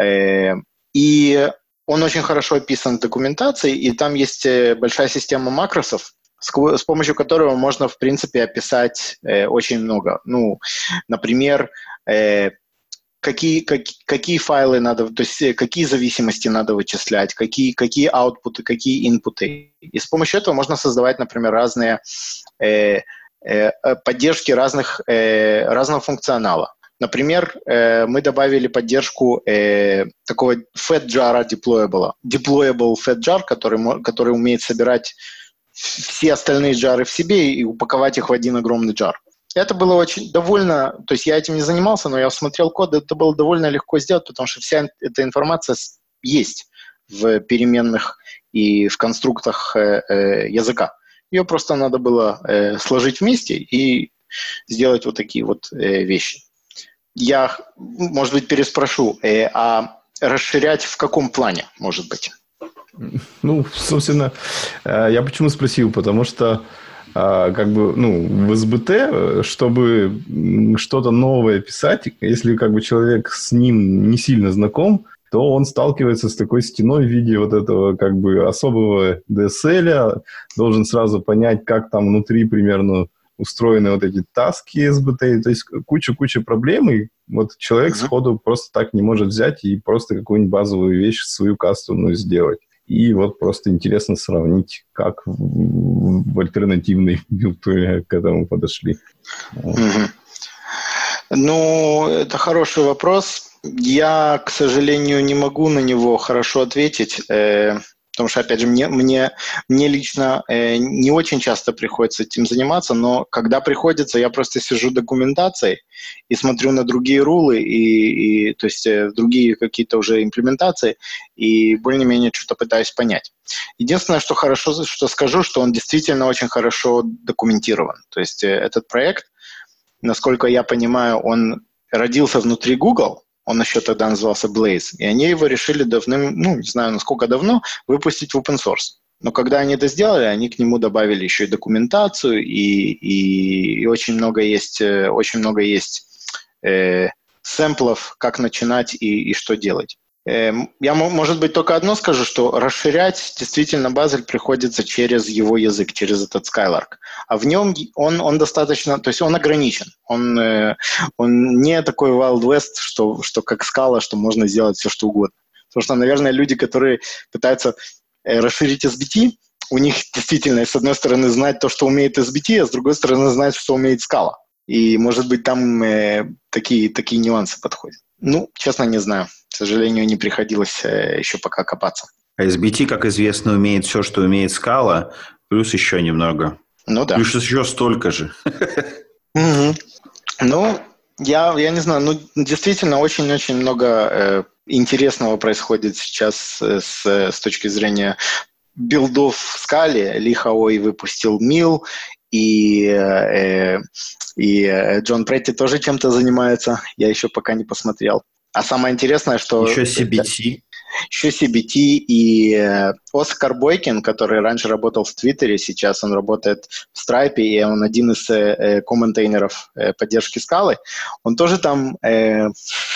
Э, и он очень хорошо описан в документации, и там есть э, большая система макросов, с, помощью которого можно, в принципе, описать э, очень много. Ну, например, э, какие, как, какие файлы надо, то есть э, какие зависимости надо вычислять, какие, какие аутпуты, какие инпуты. И с помощью этого можно создавать, например, разные э, э, поддержки разных, э, разного функционала. Например, э, мы добавили поддержку э, такого FatJar deployable, deployable FatJar, который, который умеет собирать все остальные джары в себе и упаковать их в один огромный джар. Это было очень довольно, то есть я этим не занимался, но я смотрел код, это было довольно легко сделать, потому что вся эта информация есть в переменных и в конструктах э, э, языка. Ее просто надо было э, сложить вместе и сделать вот такие вот э, вещи я, может быть, переспрошу, э, а расширять в каком плане, может быть? Ну, собственно, э, я почему спросил, потому что э, как бы, ну, в СБТ, э, чтобы что-то новое писать, если как бы человек с ним не сильно знаком, то он сталкивается с такой стеной в виде вот этого как бы особого DSL, должен сразу понять, как там внутри примерно устроены вот эти таски СБТ, то есть куча-куча проблем, и вот человек mm-hmm. сходу просто так не может взять и просто какую-нибудь базовую вещь свою кастомную сделать. И вот просто интересно сравнить, как в, в альтернативной билтуре к этому подошли. Mm-hmm. Ну, это хороший вопрос. Я, к сожалению, не могу на него хорошо ответить. Потому что, опять же, мне, мне, мне лично э, не очень часто приходится этим заниматься, но когда приходится, я просто сижу документацией и смотрю на другие рулы, и, и, то есть э, другие какие-то уже имплементации, и более-менее что-то пытаюсь понять. Единственное, что хорошо, что скажу, что он действительно очень хорошо документирован. То есть э, этот проект, насколько я понимаю, он родился внутри Google, он еще тогда назывался Blaze, и они его решили давным, ну, не знаю, насколько давно, выпустить в open source. Но когда они это сделали, они к нему добавили еще и документацию, и, и, и очень много есть, э, очень много есть э, сэмплов, как начинать и, и что делать. Эм, я, может быть, только одно скажу, что расширять действительно Базель приходится через его язык, через этот Skylark. А в нем он, он достаточно, то есть он ограничен. Он, э, он не такой Wild West, что, что как скала, что можно сделать все, что угодно. Потому что, наверное, люди, которые пытаются э, расширить SBT, у них действительно, с одной стороны, знать то, что умеет SBT, а с другой стороны, знать, что умеет скала. И, может быть, там э, такие, такие нюансы подходят. Ну, честно, не знаю к сожалению, не приходилось э, еще пока копаться. А SBT, как известно, умеет все, что умеет скала, плюс еще немного. Ну да. Плюс еще столько же. Ну, Я, я не знаю, ну, действительно, очень-очень много э, интересного происходит сейчас э, с, с точки зрения билдов в скале. Ли выпустил Мил, и, э, и э, Джон Претти тоже чем-то занимается. Я еще пока не посмотрел. А самое интересное, что... Еще CBT. Еще CBT и э, Оскар Бойкин, который раньше работал в Твиттере, сейчас он работает в Stripe, и он один из э, комментейнеров э, поддержки скалы. Он тоже там э,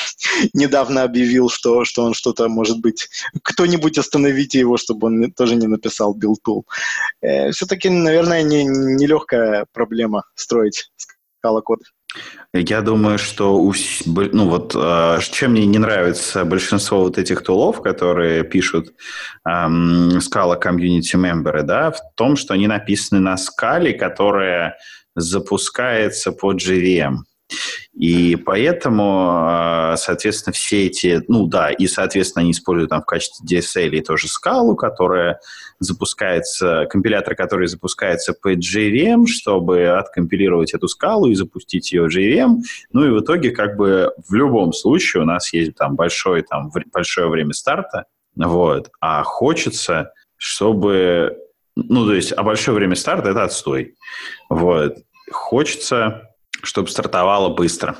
недавно объявил, что, что он что-то, может быть, кто-нибудь остановите его, чтобы он тоже не написал билтул. Э, все-таки, наверное, не, нелегкая проблема строить скала-код. Я думаю, что ну вот э, чем мне не нравится большинство вот этих тулов, которые пишут эм, Scala Community Member, да, в том, что они написаны на скале, которая запускается под JVM. И поэтому, а, соответственно, все эти, ну да, и, соответственно, они используют там в качестве DSL тоже скалу, которая запускается, компилятор, который запускается по JVM, чтобы откомпилировать эту скалу и запустить ее в JVM. Ну и в итоге, как бы, в любом случае у нас есть там большое, там, большое время старта, вот, а хочется, чтобы, ну, то есть, а большое время старта – это отстой, вот. Хочется чтобы стартовало быстро.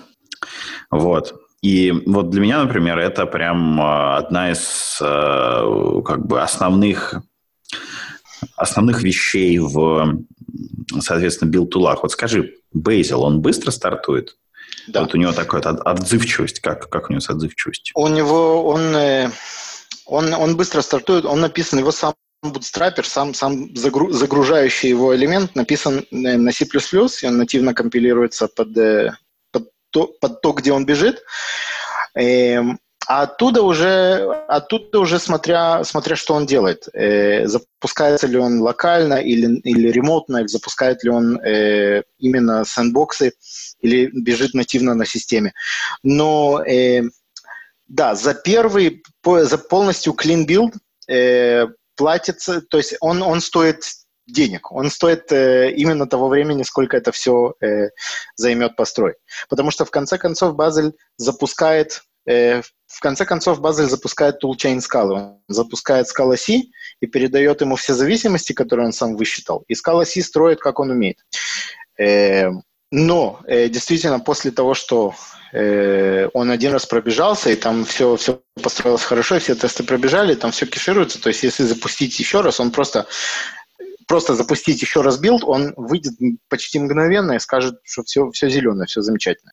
Вот. И вот для меня, например, это прям а, одна из а, как бы основных основных вещей в, соответственно, билд-тулах. Вот скажи, Bazel, он быстро стартует? Да. Вот у него такая отзывчивость. Как, как у него с отзывчивостью? У него, он, э, он, он быстро стартует, он написан, его сам Bootstrapper, сам, сам загру, загружающий его элемент, написан э, на C++, и он нативно компилируется под, э, под, то, под то, где он бежит. А оттуда уже, оттуда уже смотря, смотря что он делает. Э, запускается ли он локально или, или ремонтно, запускает ли он э, именно сэндбоксы, или бежит нативно на системе. Но э, да, за первый, по, за полностью clean build э, платится, то есть он, он стоит денег, он стоит э, именно того времени, сколько это все э, займет построить. Потому что в конце концов Базель запускает, э, в конце концов Базель запускает toolchain скалы, он запускает скала C и передает ему все зависимости, которые он сам высчитал, и скала C строит, как он умеет. Э, но э, действительно после того, что э, он один раз пробежался, и там все, все построилось хорошо, все тесты пробежали, там все кешируется. То есть если запустить еще раз, он просто просто запустить еще раз билд, он выйдет почти мгновенно и скажет, что все, все зеленое, все замечательно.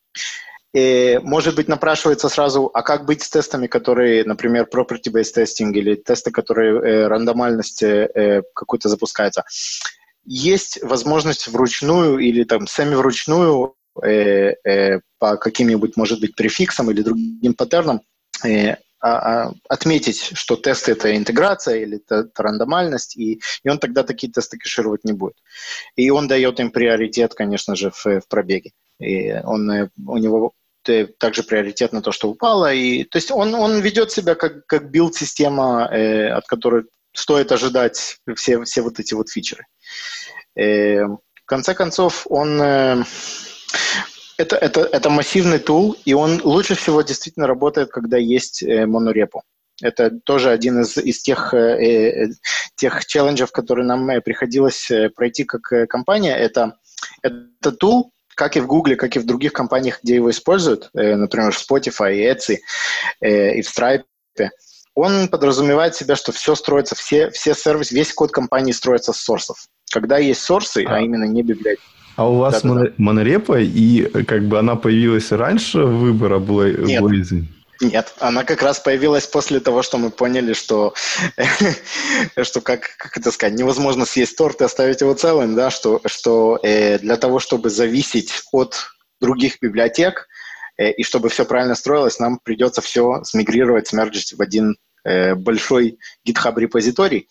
И, может быть, напрашивается сразу, а как быть с тестами, которые, например, property-based testing или тесты, которые э, рандомальность э, какой-то запускается есть возможность вручную или там сами вручную э, э, по каким-нибудь, может быть, префиксам или другим паттернам э, а, а, отметить, что тест это интеграция или это, это рандомальность, и, и он тогда такие тесты кэшировать не будет. И он дает им приоритет, конечно же, в, в пробеге. И он, э, у него также приоритет на то, что упало. И, то есть он, он ведет себя как, как билд-система, э, от которой стоит ожидать все, все вот эти вот фичеры. Э, в конце концов, он... Э, это, это, это массивный тул, и он лучше всего действительно работает, когда есть э, монорепо. Это тоже один из, из тех, э, тех челленджев, которые нам приходилось пройти как компания. Это, это тул, как и в Google, как и в других компаниях, где его используют, например, в Spotify, Etsy и в Stripe, он подразумевает себя, что все строится, все, все сервисы, весь код компании строится с сорсов. Когда есть сорсы, а, а именно не библиотеки. А у вас да, монорепа, и как бы она появилась раньше выбора Blazing? Нет, она как раз появилась после того, что мы поняли, что, что как, как это сказать, невозможно съесть торт и оставить его целым, да, что, что э, для того, чтобы зависеть от других библиотек, и чтобы все правильно строилось, нам придется все смигрировать, смерджить в один Э, большой GitHub репозиторий.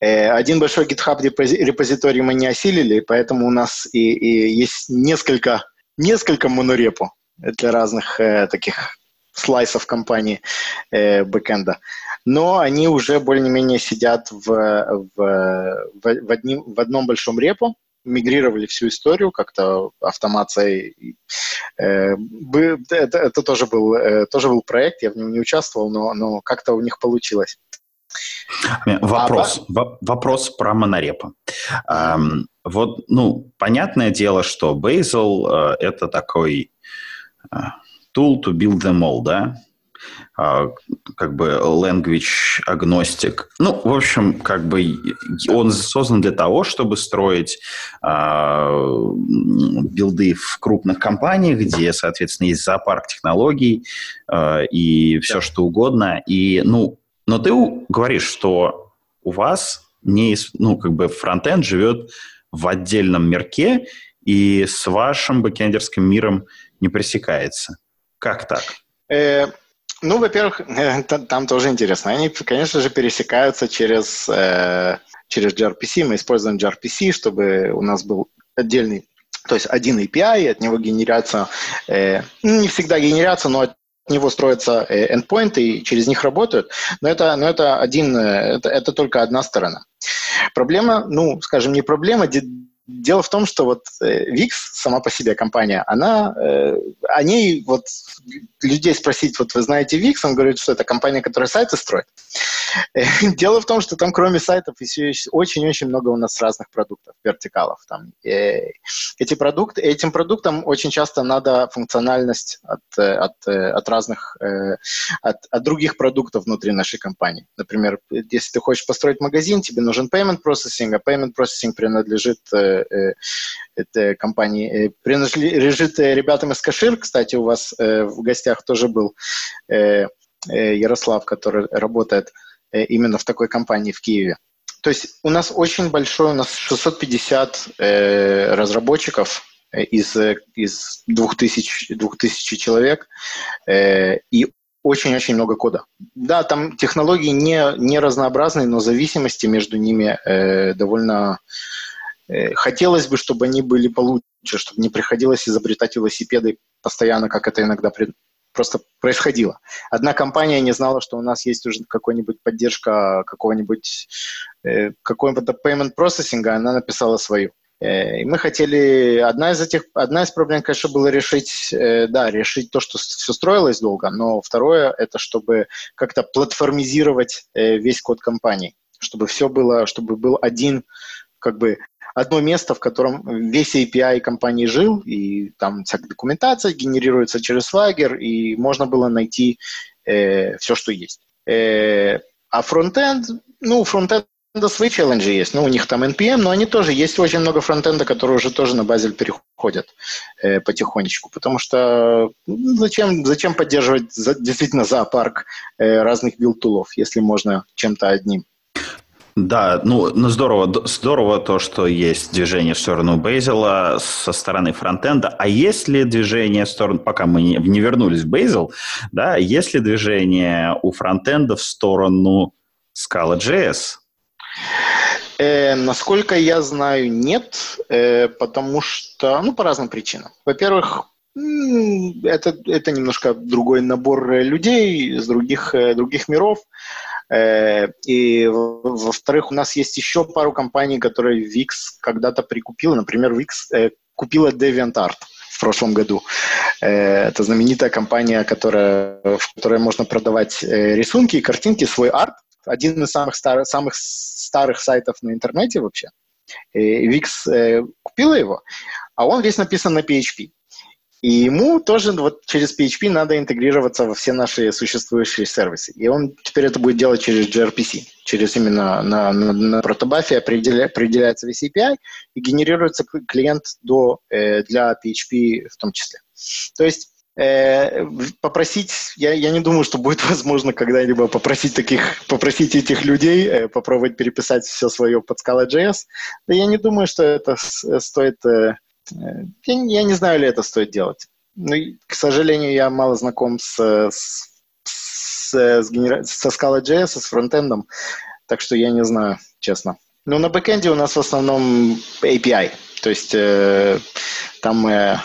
Э, один большой GitHub репозиторий мы не осилили, поэтому у нас и, и есть несколько, несколько монорепо для разных э, таких слайсов компании э, бэкэнда. Но они уже более-менее сидят в, в, в, одним, в одном большом репо, мигрировали всю историю как-то автомацией. Э, это, это тоже, был, э, тоже был проект, я в нем не участвовал, но, но как-то у них получилось. Вопрос, а, вопрос про монорепо. Эм, вот, ну, понятное дело, что Bazel э, это такой э, tool to build them all, да? А, как бы language agnostic. Ну, в общем, как бы он создан для того, чтобы строить э, билды в крупных компаниях, где, соответственно, есть зоопарк технологий э, и все что угодно. И, ну, но ты говоришь, что у вас не, ну, как бы фронтенд живет в отдельном мирке и с вашим бэкендерским миром не пресекается. Как так? Э, ну, во-первых, там тоже интересно. Они, конечно же, пересекаются через, э, через gRPC. Мы используем gRPC, чтобы у нас был отдельный, то есть один API, от него генерятся, э, ну, не всегда генерятся, но от него строятся э, endpoints и через них работают. Но это, но это, один, э, это, это только одна сторона. Проблема, ну, скажем, не проблема, Дело в том, что вот VIX, э, сама по себе компания, она, э, о ней вот людей спросить, вот вы знаете VIX, он говорит, что это компания, которая сайты строит. Дело в том, что там кроме сайтов еще очень-очень много у нас разных продуктов, вертикалов. Там. Э, эти продукты, этим продуктам очень часто надо функциональность от, от, от разных, от, от других продуктов внутри нашей компании. Например, если ты хочешь построить магазин, тебе нужен payment processing, а payment processing принадлежит этой компании, принадлежит ребятам из Кашир. Кстати, у вас в гостях тоже был Ярослав, который работает именно в такой компании в Киеве. То есть у нас очень большой, у нас 650 э, разработчиков из, из 2000, 2000 человек э, и очень-очень много кода. Да, там технологии не, не разнообразные, но зависимости между ними э, довольно Э, хотелось бы, чтобы они были получше, чтобы не приходилось изобретать велосипеды постоянно, как это иногда при... просто происходило. Одна компания не знала, что у нас есть уже какой-нибудь поддержка какого-нибудь э, какого-нибудь payment processing, она написала свою. Э, и мы хотели, одна из этих, одна из проблем, конечно, было решить, э, да, решить то, что все строилось долго, но второе, это чтобы как-то платформизировать весь код компании, чтобы все было, чтобы был один как бы одно место, в котором весь API компании жил, и там вся документация генерируется через Swagger, и можно было найти э, все, что есть. Э, а фронтенд, ну, фронтенд свои челленджи есть, ну, у них там NPM, но они тоже, есть очень много фронтенда, которые уже тоже на Bazel переходят э, потихонечку, потому что ну, зачем, зачем поддерживать за, действительно зоопарк э, разных билд-тулов, если можно чем-то одним. Да, ну, ну здорово, здорово то, что есть движение в сторону Bazel-а со стороны фронтенда. А есть ли движение в сторону, пока мы не, не вернулись в Bazel, да, есть ли движение у фронтенда в сторону Scala.js? Э, насколько я знаю, нет, э, потому что, ну, по разным причинам. Во-первых, это, это немножко другой набор людей из других, э, других миров. Э, и, во-вторых, у нас есть еще пару компаний, которые VIX когда-то прикупила. Например, VIX э, купила DeviantArt в прошлом году. Э, это знаменитая компания, которая, в которой можно продавать рисунки и картинки, свой арт. Один из самых, стар, самых старых сайтов на интернете вообще. И VIX купила его, а он весь написан на PHP. И ему тоже вот через PHP надо интегрироваться во все наши существующие сервисы. И он теперь это будет делать через gRPC, через именно на, на, на протобафе определя, определяется весь API и генерируется клиент до, э, для PHP в том числе. То есть э, попросить, я, я не думаю, что будет возможно когда-либо попросить таких, попросить этих людей э, попробовать переписать все свое под Scala.js. Да я не думаю, что это стоит э, я, я не знаю, ли это стоит делать. Ну, к сожалению, я мало знаком с, с, с, с генера... со Scala.js, с фронтендом, так что я не знаю, честно. Но на бэкэнде у нас в основном API, то есть э, там, э,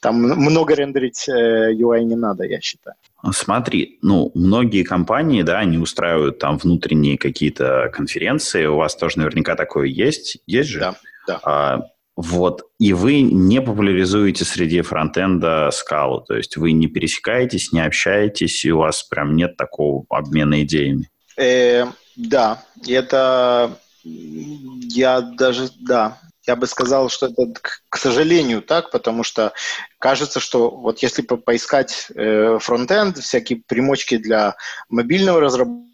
там много рендерить э, UI не надо, я считаю. Смотри, ну, многие компании, да, они устраивают там внутренние какие-то конференции, у вас тоже наверняка такое есть, есть же? Да. Да. А, вот, и вы не популяризуете среди фронтенда скалу, то есть вы не пересекаетесь, не общаетесь, и у вас прям нет такого обмена идеями. Э, да, это я даже, да, я бы сказал, что это, к сожалению, так, потому что кажется, что вот если по поискать э, фронтенд, всякие примочки для мобильного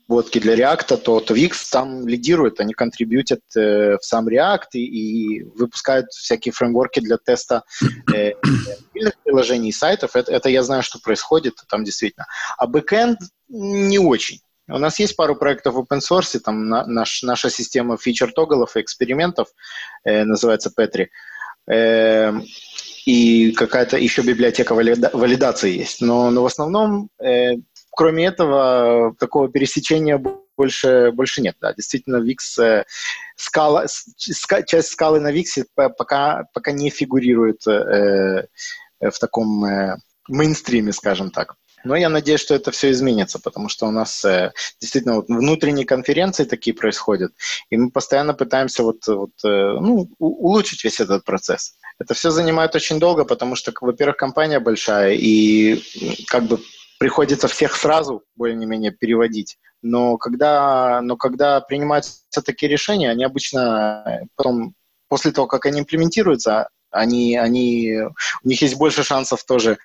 разработки, для React, то, то Wix там лидирует, они контрибьютят э, в сам React и, и выпускают всякие фреймворки для теста э, приложений и сайтов. Это, это я знаю, что происходит там действительно. А бэкэнд не очень. У нас есть пару проектов в open source, там на, наш, наша система фичер-тоглов и экспериментов э, называется Petri. Э, и какая-то еще библиотека валида- валидации есть. Но, но в основном, э, кроме этого, такого пересечения больше, больше нет. Да. Действительно, Wix, э, скала, ска, часть скалы на Wix пока, пока не фигурирует э, в таком э, мейнстриме, скажем так. Но я надеюсь, что это все изменится, потому что у нас э, действительно вот внутренние конференции такие происходят, и мы постоянно пытаемся вот, вот, э, ну, улучшить весь этот процесс. Это все занимает очень долго, потому что, во-первых, компания большая, и как бы приходится всех сразу более-менее переводить. Но когда, но когда принимаются такие решения, они обычно потом, после того, как они имплементируются, они, они, у них есть больше шансов тоже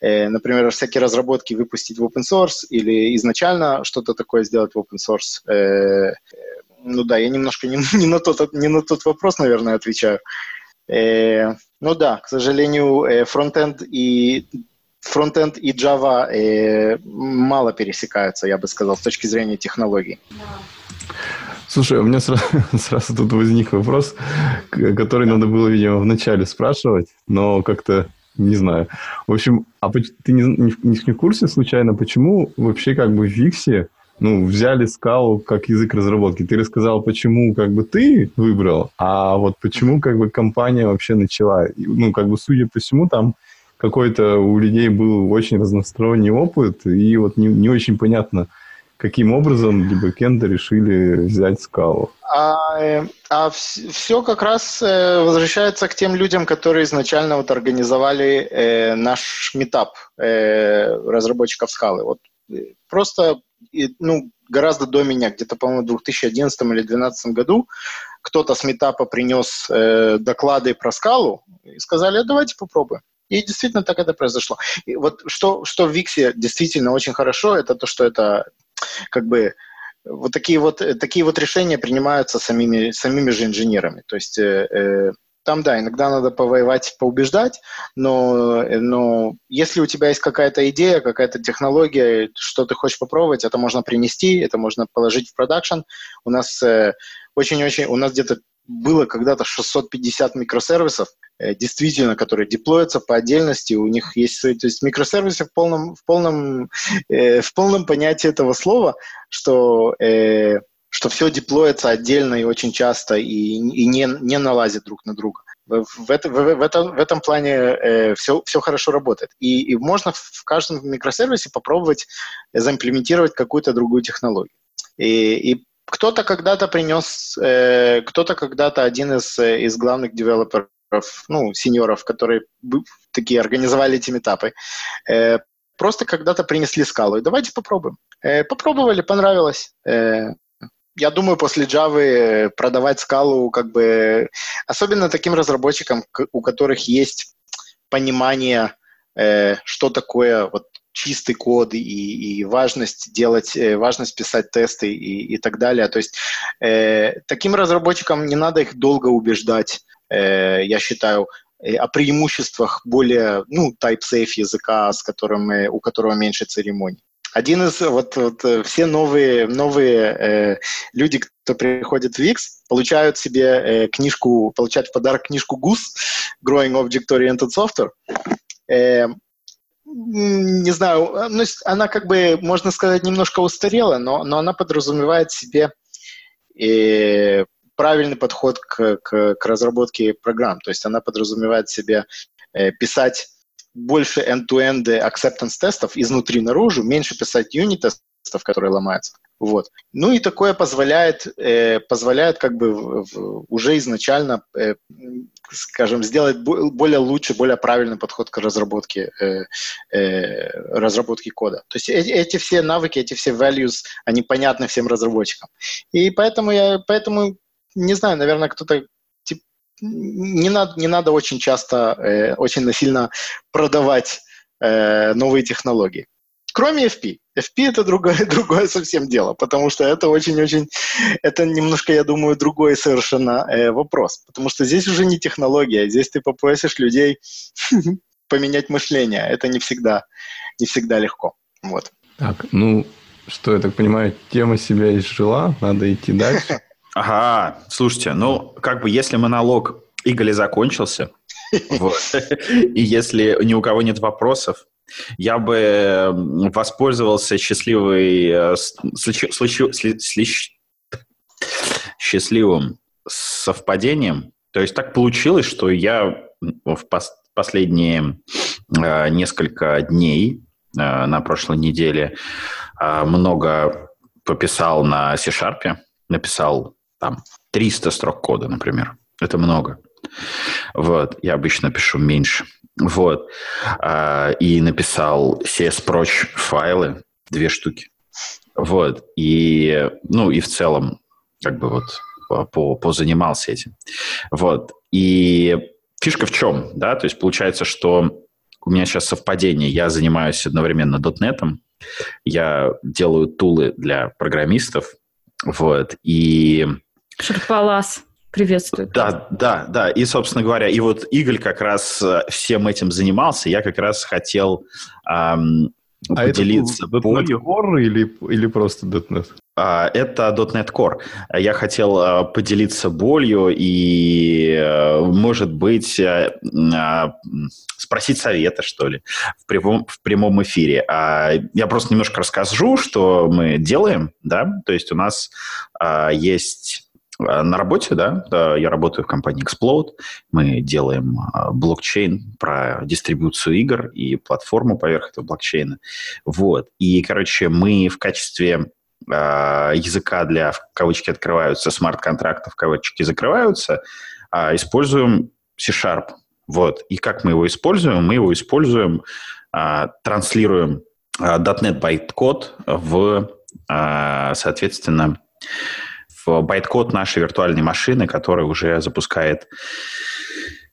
Э, например, всякие разработки выпустить в open source или изначально что-то такое сделать в open source. Э, ну да, я немножко не, не, на, тот, не на тот вопрос, наверное, отвечаю. Э, ну да, к сожалению, фронтенд и фронтенд и Java э, мало пересекаются, я бы сказал, с точки зрения технологий. Слушай, у меня сразу, сразу тут возник вопрос, который надо было, видимо, вначале спрашивать, но как-то не знаю. В общем, а ты не, не, не в курсе случайно, почему вообще как бы в Виксе ну, взяли скалу как язык разработки. Ты рассказал, почему как бы ты выбрал, а вот почему как бы компания вообще начала. Ну, как бы, судя по всему, там какой-то у людей был очень разносторонний опыт, и вот не, не очень понятно, каким образом для бэкэнда решили взять скалу. А, э, а все как раз э, возвращается к тем людям, которые изначально вот организовали э, наш метап э, разработчиков скалы. Вот э, просто ну, гораздо до меня, где-то, по-моему, в 2011 или 2012 году, кто-то с метапа принес э, доклады про скалу и сказали, а давайте попробуем. И действительно так это произошло. И вот что, что в Виксе действительно очень хорошо, это то, что это как бы вот такие вот, э, такие вот решения принимаются самими, самими же инженерами. То есть э, э, там, да, иногда надо повоевать, поубеждать, но, э, но если у тебя есть какая-то идея, какая-то технология, что ты хочешь попробовать, это можно принести, это можно положить в продакшн. У нас очень-очень, у нас где-то было когда-то 650 микросервисов, Э, действительно, которые деплоятся по отдельности, у них есть, то есть микросервисы в полном, в полном, э, в полном понятии этого слова, что, э, что все деплоится отдельно и очень часто и, и не, не налазит друг на друга. В, в, это, в, в, этом, в этом плане э, все, все хорошо работает. И, и можно в каждом микросервисе попробовать заимплементировать какую-то другую технологию. И, и кто-то когда-то принес, э, кто-то когда-то один из, из главных девелоперов ну, сеньоров, которые такие организовали эти метапы, э, просто когда-то принесли скалу. И давайте попробуем. Э, попробовали, понравилось. Э, я думаю, после Java продавать скалу как бы... Особенно таким разработчикам, у которых есть понимание, э, что такое вот чистый код и, и важность делать, э, важность писать тесты и, и так далее. То есть э, таким разработчикам не надо их долго убеждать Э, я считаю, э, о преимуществах более, ну, type-safe языка, с которым, у которого меньше церемоний. Один из, вот, вот э, все новые, новые э, люди, кто приходит в Wix, получают себе э, книжку, получают в подарок книжку GUS, Growing Object Oriented Software. Э, не знаю, ну, она как бы, можно сказать, немножко устарела, но, но она подразумевает себе э, правильный подход к, к, к разработке программ. То есть она подразумевает в себе э, писать больше end-to-end acceptance тестов изнутри наружу, меньше писать юнит тестов, которые ломаются. Вот. Ну и такое позволяет, э, позволяет как бы в, в, уже изначально, э, скажем, сделать более лучший, более правильный подход к разработке, э, э, разработке кода. То есть эти, эти все навыки, эти все values, они понятны всем разработчикам. И поэтому я, поэтому, не знаю, наверное, кто-то не надо, не надо очень часто, э, очень насильно продавать э, новые технологии. Кроме FP. FP это другое, другое совсем дело, потому что это очень-очень, это немножко, я думаю, другой совершенно э, вопрос, потому что здесь уже не технология, здесь ты попросишь людей поменять мышление, это не всегда, не всегда легко. Вот. Так, ну, что, я так понимаю, тема себя изжила, надо идти дальше. Ага, слушайте, ну, как бы, если монолог Иголи закончился, и если ни у кого нет вопросов, я бы воспользовался счастливой, э, счастливым совпадением. То есть так получилось, что я в последние э, несколько дней э, на прошлой неделе много пописал на C-Sharp, написал там 300 строк кода, например. Это много. Вот, я обычно пишу меньше. Вот. А, и написал CSProch файлы, две штуки. Вот. И, ну, и в целом, как бы вот, по, позанимался этим. Вот. И фишка в чем, да? То есть получается, что у меня сейчас совпадение. Я занимаюсь одновременно .NET, я делаю тулы для программистов, вот, и... Шерпалас приветствует. Да, да, да. И, собственно говоря, и вот Игорь как раз э, всем этим занимался. Я как раз хотел эм, а поделиться это болью. Core или, или просто .NET? А, это .NET Core. Я хотел а, поделиться болью и, а, может быть, а, спросить совета, что ли, в прямом, в прямом эфире. А, я просто немножко расскажу, что мы делаем, да, то есть у нас а, есть на работе, да, я работаю в компании Explode, мы делаем а, блокчейн про дистрибуцию игр и платформу поверх этого блокчейна. Вот. И, короче, мы в качестве а, языка для, в кавычки открываются, смарт-контрактов, кавычки закрываются, используем C-Sharp. Вот. И как мы его используем? Мы его используем, транслируем .NET байткод в, соответственно, в байткод нашей виртуальной машины, которая уже запускает,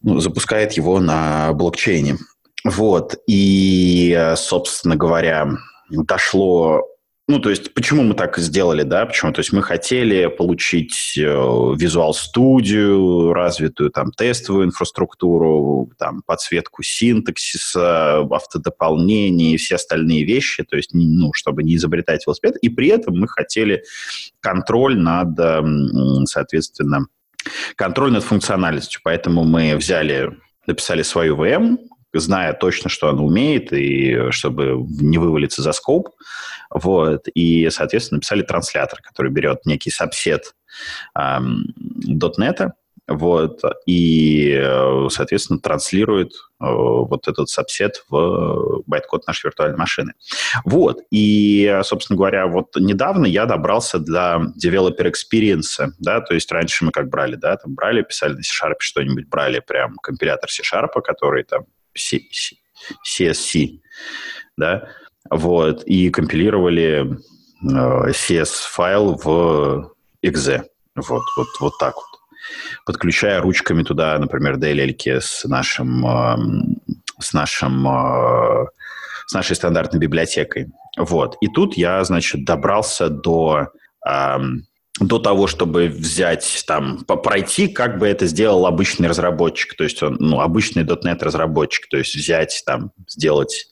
ну, запускает его на блокчейне. Вот. И, собственно говоря, дошло ну, то есть, почему мы так сделали, да? Почему? То есть, мы хотели получить э, Visual Studio, развитую там тестовую инфраструктуру, там подсветку синтаксиса, автодополнение и все остальные вещи, то есть, ну, чтобы не изобретать велосипед. И при этом мы хотели контроль над, соответственно, контроль над функциональностью. Поэтому мы взяли, написали свою VM, зная точно, что она умеет, и чтобы не вывалиться за скоп, вот, и, соответственно, написали транслятор, который берет некий сабсет эм, .NET, вот, и, соответственно, транслирует э, вот этот сабсет в байткод нашей виртуальной машины. Вот, и, собственно говоря, вот недавно я добрался для developer experience, да, то есть раньше мы как брали, да, там брали, писали на C-Sharp что-нибудь, брали прям компилятор C-Sharp, который там CSC, да, вот, и компилировали э, CS-файл в exe. Вот, вот, вот так вот. Подключая ручками туда, например, DLL с нашим, э, с нашим, э, с нашей стандартной библиотекой. Вот. И тут я, значит, добрался до до того, чтобы взять, там, пройти, как бы это сделал обычный разработчик, то есть он, ну, обычный .NET разработчик, то есть взять, там, сделать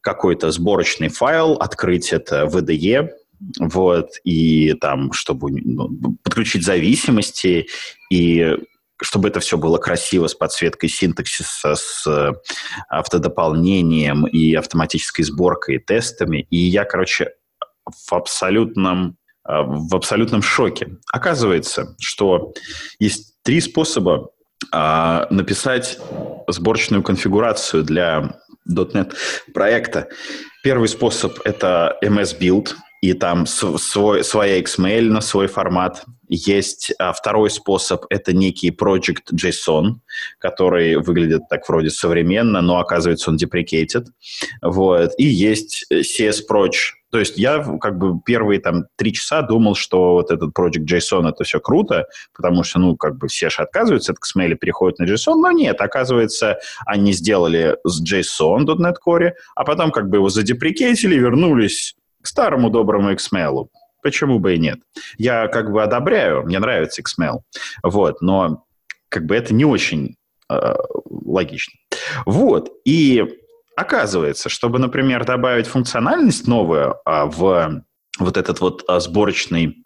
какой-то сборочный файл, открыть это в IDE, вот, и там, чтобы ну, подключить зависимости, и чтобы это все было красиво с подсветкой синтаксиса, с автодополнением и автоматической сборкой и тестами. И я, короче, в абсолютном Э, в абсолютном шоке. Оказывается, что есть три способа а, написать сборочную конфигурацию для .NET проекта. Первый способ – это MS Build. И там свой, своя XML на свой формат. Есть а, второй способ, это некий Project JSON, который выглядит так вроде современно, но оказывается он deprecated. Вот. И есть CSProc. То есть я как бы первые там три часа думал, что вот этот Project JSON это все круто, потому что, ну, как бы все же отказываются от XML и переходят на JSON, но нет, оказывается, они сделали с JSON .NET Core, а потом как бы его задеприкетили, вернулись к старому доброму XML. Почему бы и нет? Я как бы одобряю, мне нравится XML, вот, но как бы это не очень э, логично. Вот, и оказывается, чтобы, например, добавить функциональность новую а, в вот этот вот а, сборочный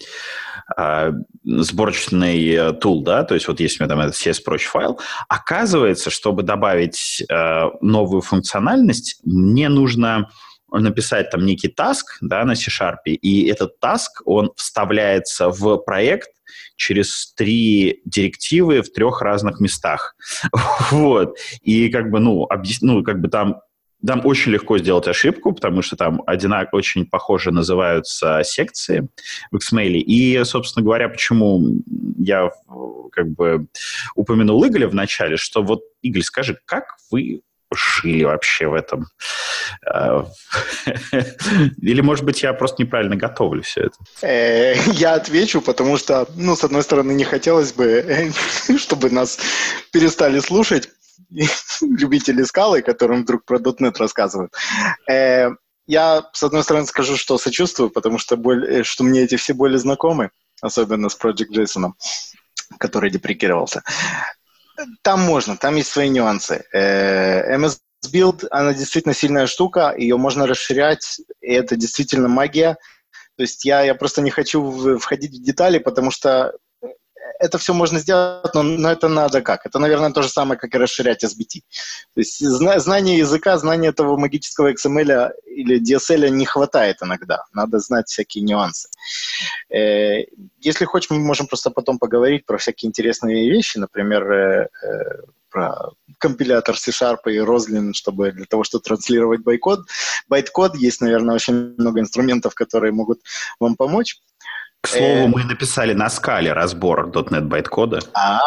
а, сборочный тул, да, то есть вот есть у меня там этот CSProч файл, оказывается, чтобы добавить а, новую функциональность, мне нужно написать там некий таск да, на C-Sharp, и этот таск, он вставляется в проект через три директивы в трех разных местах. вот. И как бы, ну, объяс... ну, как бы там там очень легко сделать ошибку, потому что там одинаково, очень похоже называются секции в XML. И, собственно говоря, почему я как бы упомянул Игоря в начале, что вот, Игорь, скажи, как вы жили вообще в этом? А, или, может быть, я просто неправильно готовлю все это? Э, я отвечу, потому что, ну, с одной стороны, не хотелось бы, чтобы нас перестали слушать любители скалы, которым вдруг про .NET рассказывают. Э, я, с одной стороны, скажу, что сочувствую, потому что, боль, что мне эти все боли знакомы, особенно с Project JSON, который деприкировался. Там можно, там есть свои нюансы. Э, MS Build, она действительно сильная штука, ее можно расширять, и это действительно магия. То есть я, я просто не хочу входить в детали, потому что это все можно сделать, но, но это надо как? Это, наверное, то же самое, как и расширять SBT. То есть зна- знание языка, знание этого магического XML или DSL не хватает иногда. Надо знать всякие нюансы. Э, если хочешь, мы можем просто потом поговорить про всякие интересные вещи, например, э, э, про компилятор C-Sharp и Roslyn, чтобы для того, чтобы транслировать байткод. Байткод есть, наверное, очень много инструментов, которые могут вам помочь. К слову, мы написали на скале разбор .NET байткода. А,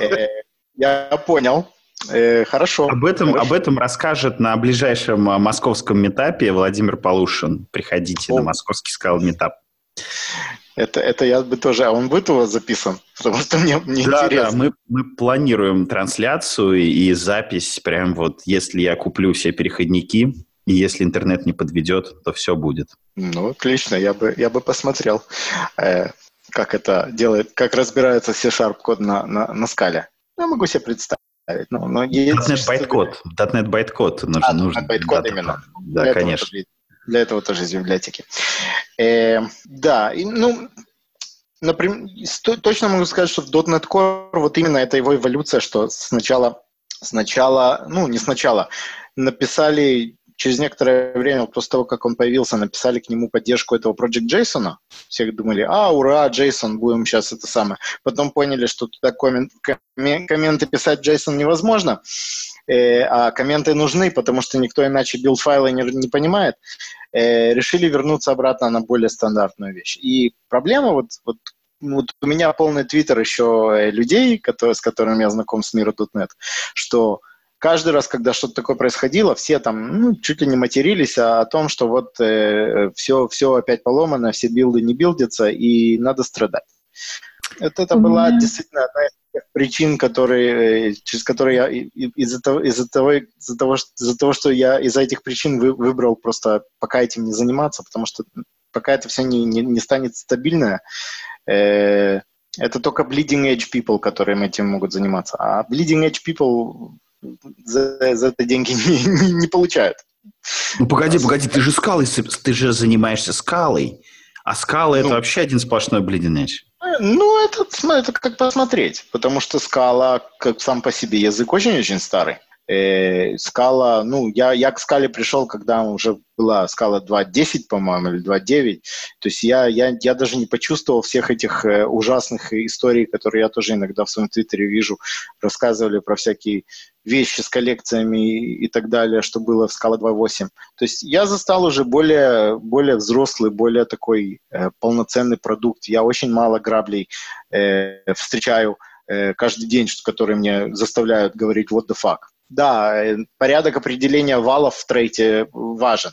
э, я понял. Э, хорошо. Об этом, Хорошо. об этом расскажет на ближайшем а, московском метапе Владимир Полушин. Приходите О. на московский скал метап. Это, это я бы тоже... А он будет у вас записан? Потому что мне, мне да, интересно. Да, мы, мы планируем трансляцию и запись. Прям вот, если я куплю все переходники, и если интернет не подведет, то все будет. Ну, отлично, я бы, я бы посмотрел, э, как это делает, как разбирается C-Sharp код на, на, на Scala. Я могу себе представить. Ну, но .NET байткод. .NET байткод нужно. А, нужно байткод именно. Да, для конечно. Этого, для этого тоже есть библиотеки. Э, да, и, ну, например, точно могу сказать, что в .NET Core вот именно это его эволюция, что сначала, сначала, ну, не сначала, написали через некоторое время, после того, как он появился, написали к нему поддержку этого Project JSON. Все думали, а, ура, JSON, будем сейчас это самое. Потом поняли, что туда коммент, комменты писать JSON невозможно, э, а комменты нужны, потому что никто иначе билд-файлы не, не понимает. Э, решили вернуться обратно на более стандартную вещь. И проблема вот, вот вот у меня полный твиттер еще э, людей, которые, с которыми я знаком с миру .NET, что каждый раз, когда что-то такое происходило, все там ну, чуть ли не матерились о том, что вот э, все, все опять поломано, все билды не билдятся, и надо страдать. Это, это была действительно одна из тех причин, которые, э, через которые я из-за того, из-за того, из-за того, из-за того, что я из-за этих причин вы, выбрал просто пока этим не заниматься, потому что пока это все не, не, не станет стабильно, э, это только bleeding edge people, которые этим могут заниматься. А bleeding edge people за, за это деньги не, не, не получают. Ну погоди, погоди, ты же скалой, ты же занимаешься скалой, а скала ну, это вообще один сплошной бледенеч. Ну, это, это как посмотреть, потому что скала, как сам по себе язык, очень-очень старый. Э, скала, ну, я, я к скале пришел, когда уже была скала 2.10, по-моему, или 2.9. То есть я, я, я даже не почувствовал всех этих э, ужасных историй, которые я тоже иногда в своем твиттере вижу, рассказывали про всякие вещи с коллекциями и так далее, что было в Scala 2.8. То есть я застал уже более, более взрослый, более такой э, полноценный продукт. Я очень мало граблей э, встречаю э, каждый день, которые мне заставляют говорить what the fuck. Да, э, порядок определения валов в трейте важен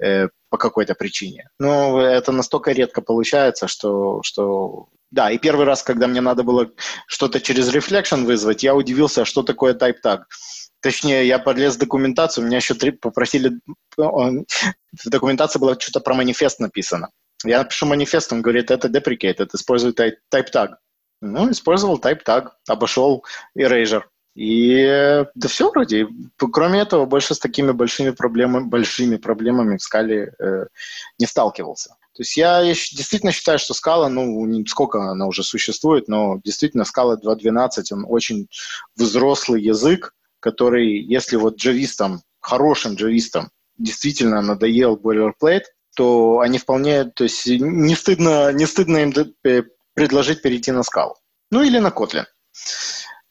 э, по какой-то причине. Но это настолько редко получается, что, что да, и первый раз, когда мне надо было что-то через Reflection вызвать, я удивился, что такое type tag. Точнее, я подлез в документацию, меня еще три попросили, в документации было что-то про манифест написано. Я напишу манифест, он говорит, это deprecate, это использует type tag. Ну, использовал type tag, обошел erasure. И да все вроде. Кроме этого, больше с такими большими проблемами, большими проблемами в скале э, не сталкивался. То есть я действительно считаю, что скала, ну, сколько она уже существует, но действительно скала 2.12, он очень взрослый язык, который, если вот джавистам, хорошим джавистам, действительно надоел boilerplate, то они вполне, то есть не стыдно, не стыдно им э, предложить перейти на скалу. Ну или на Kotlin.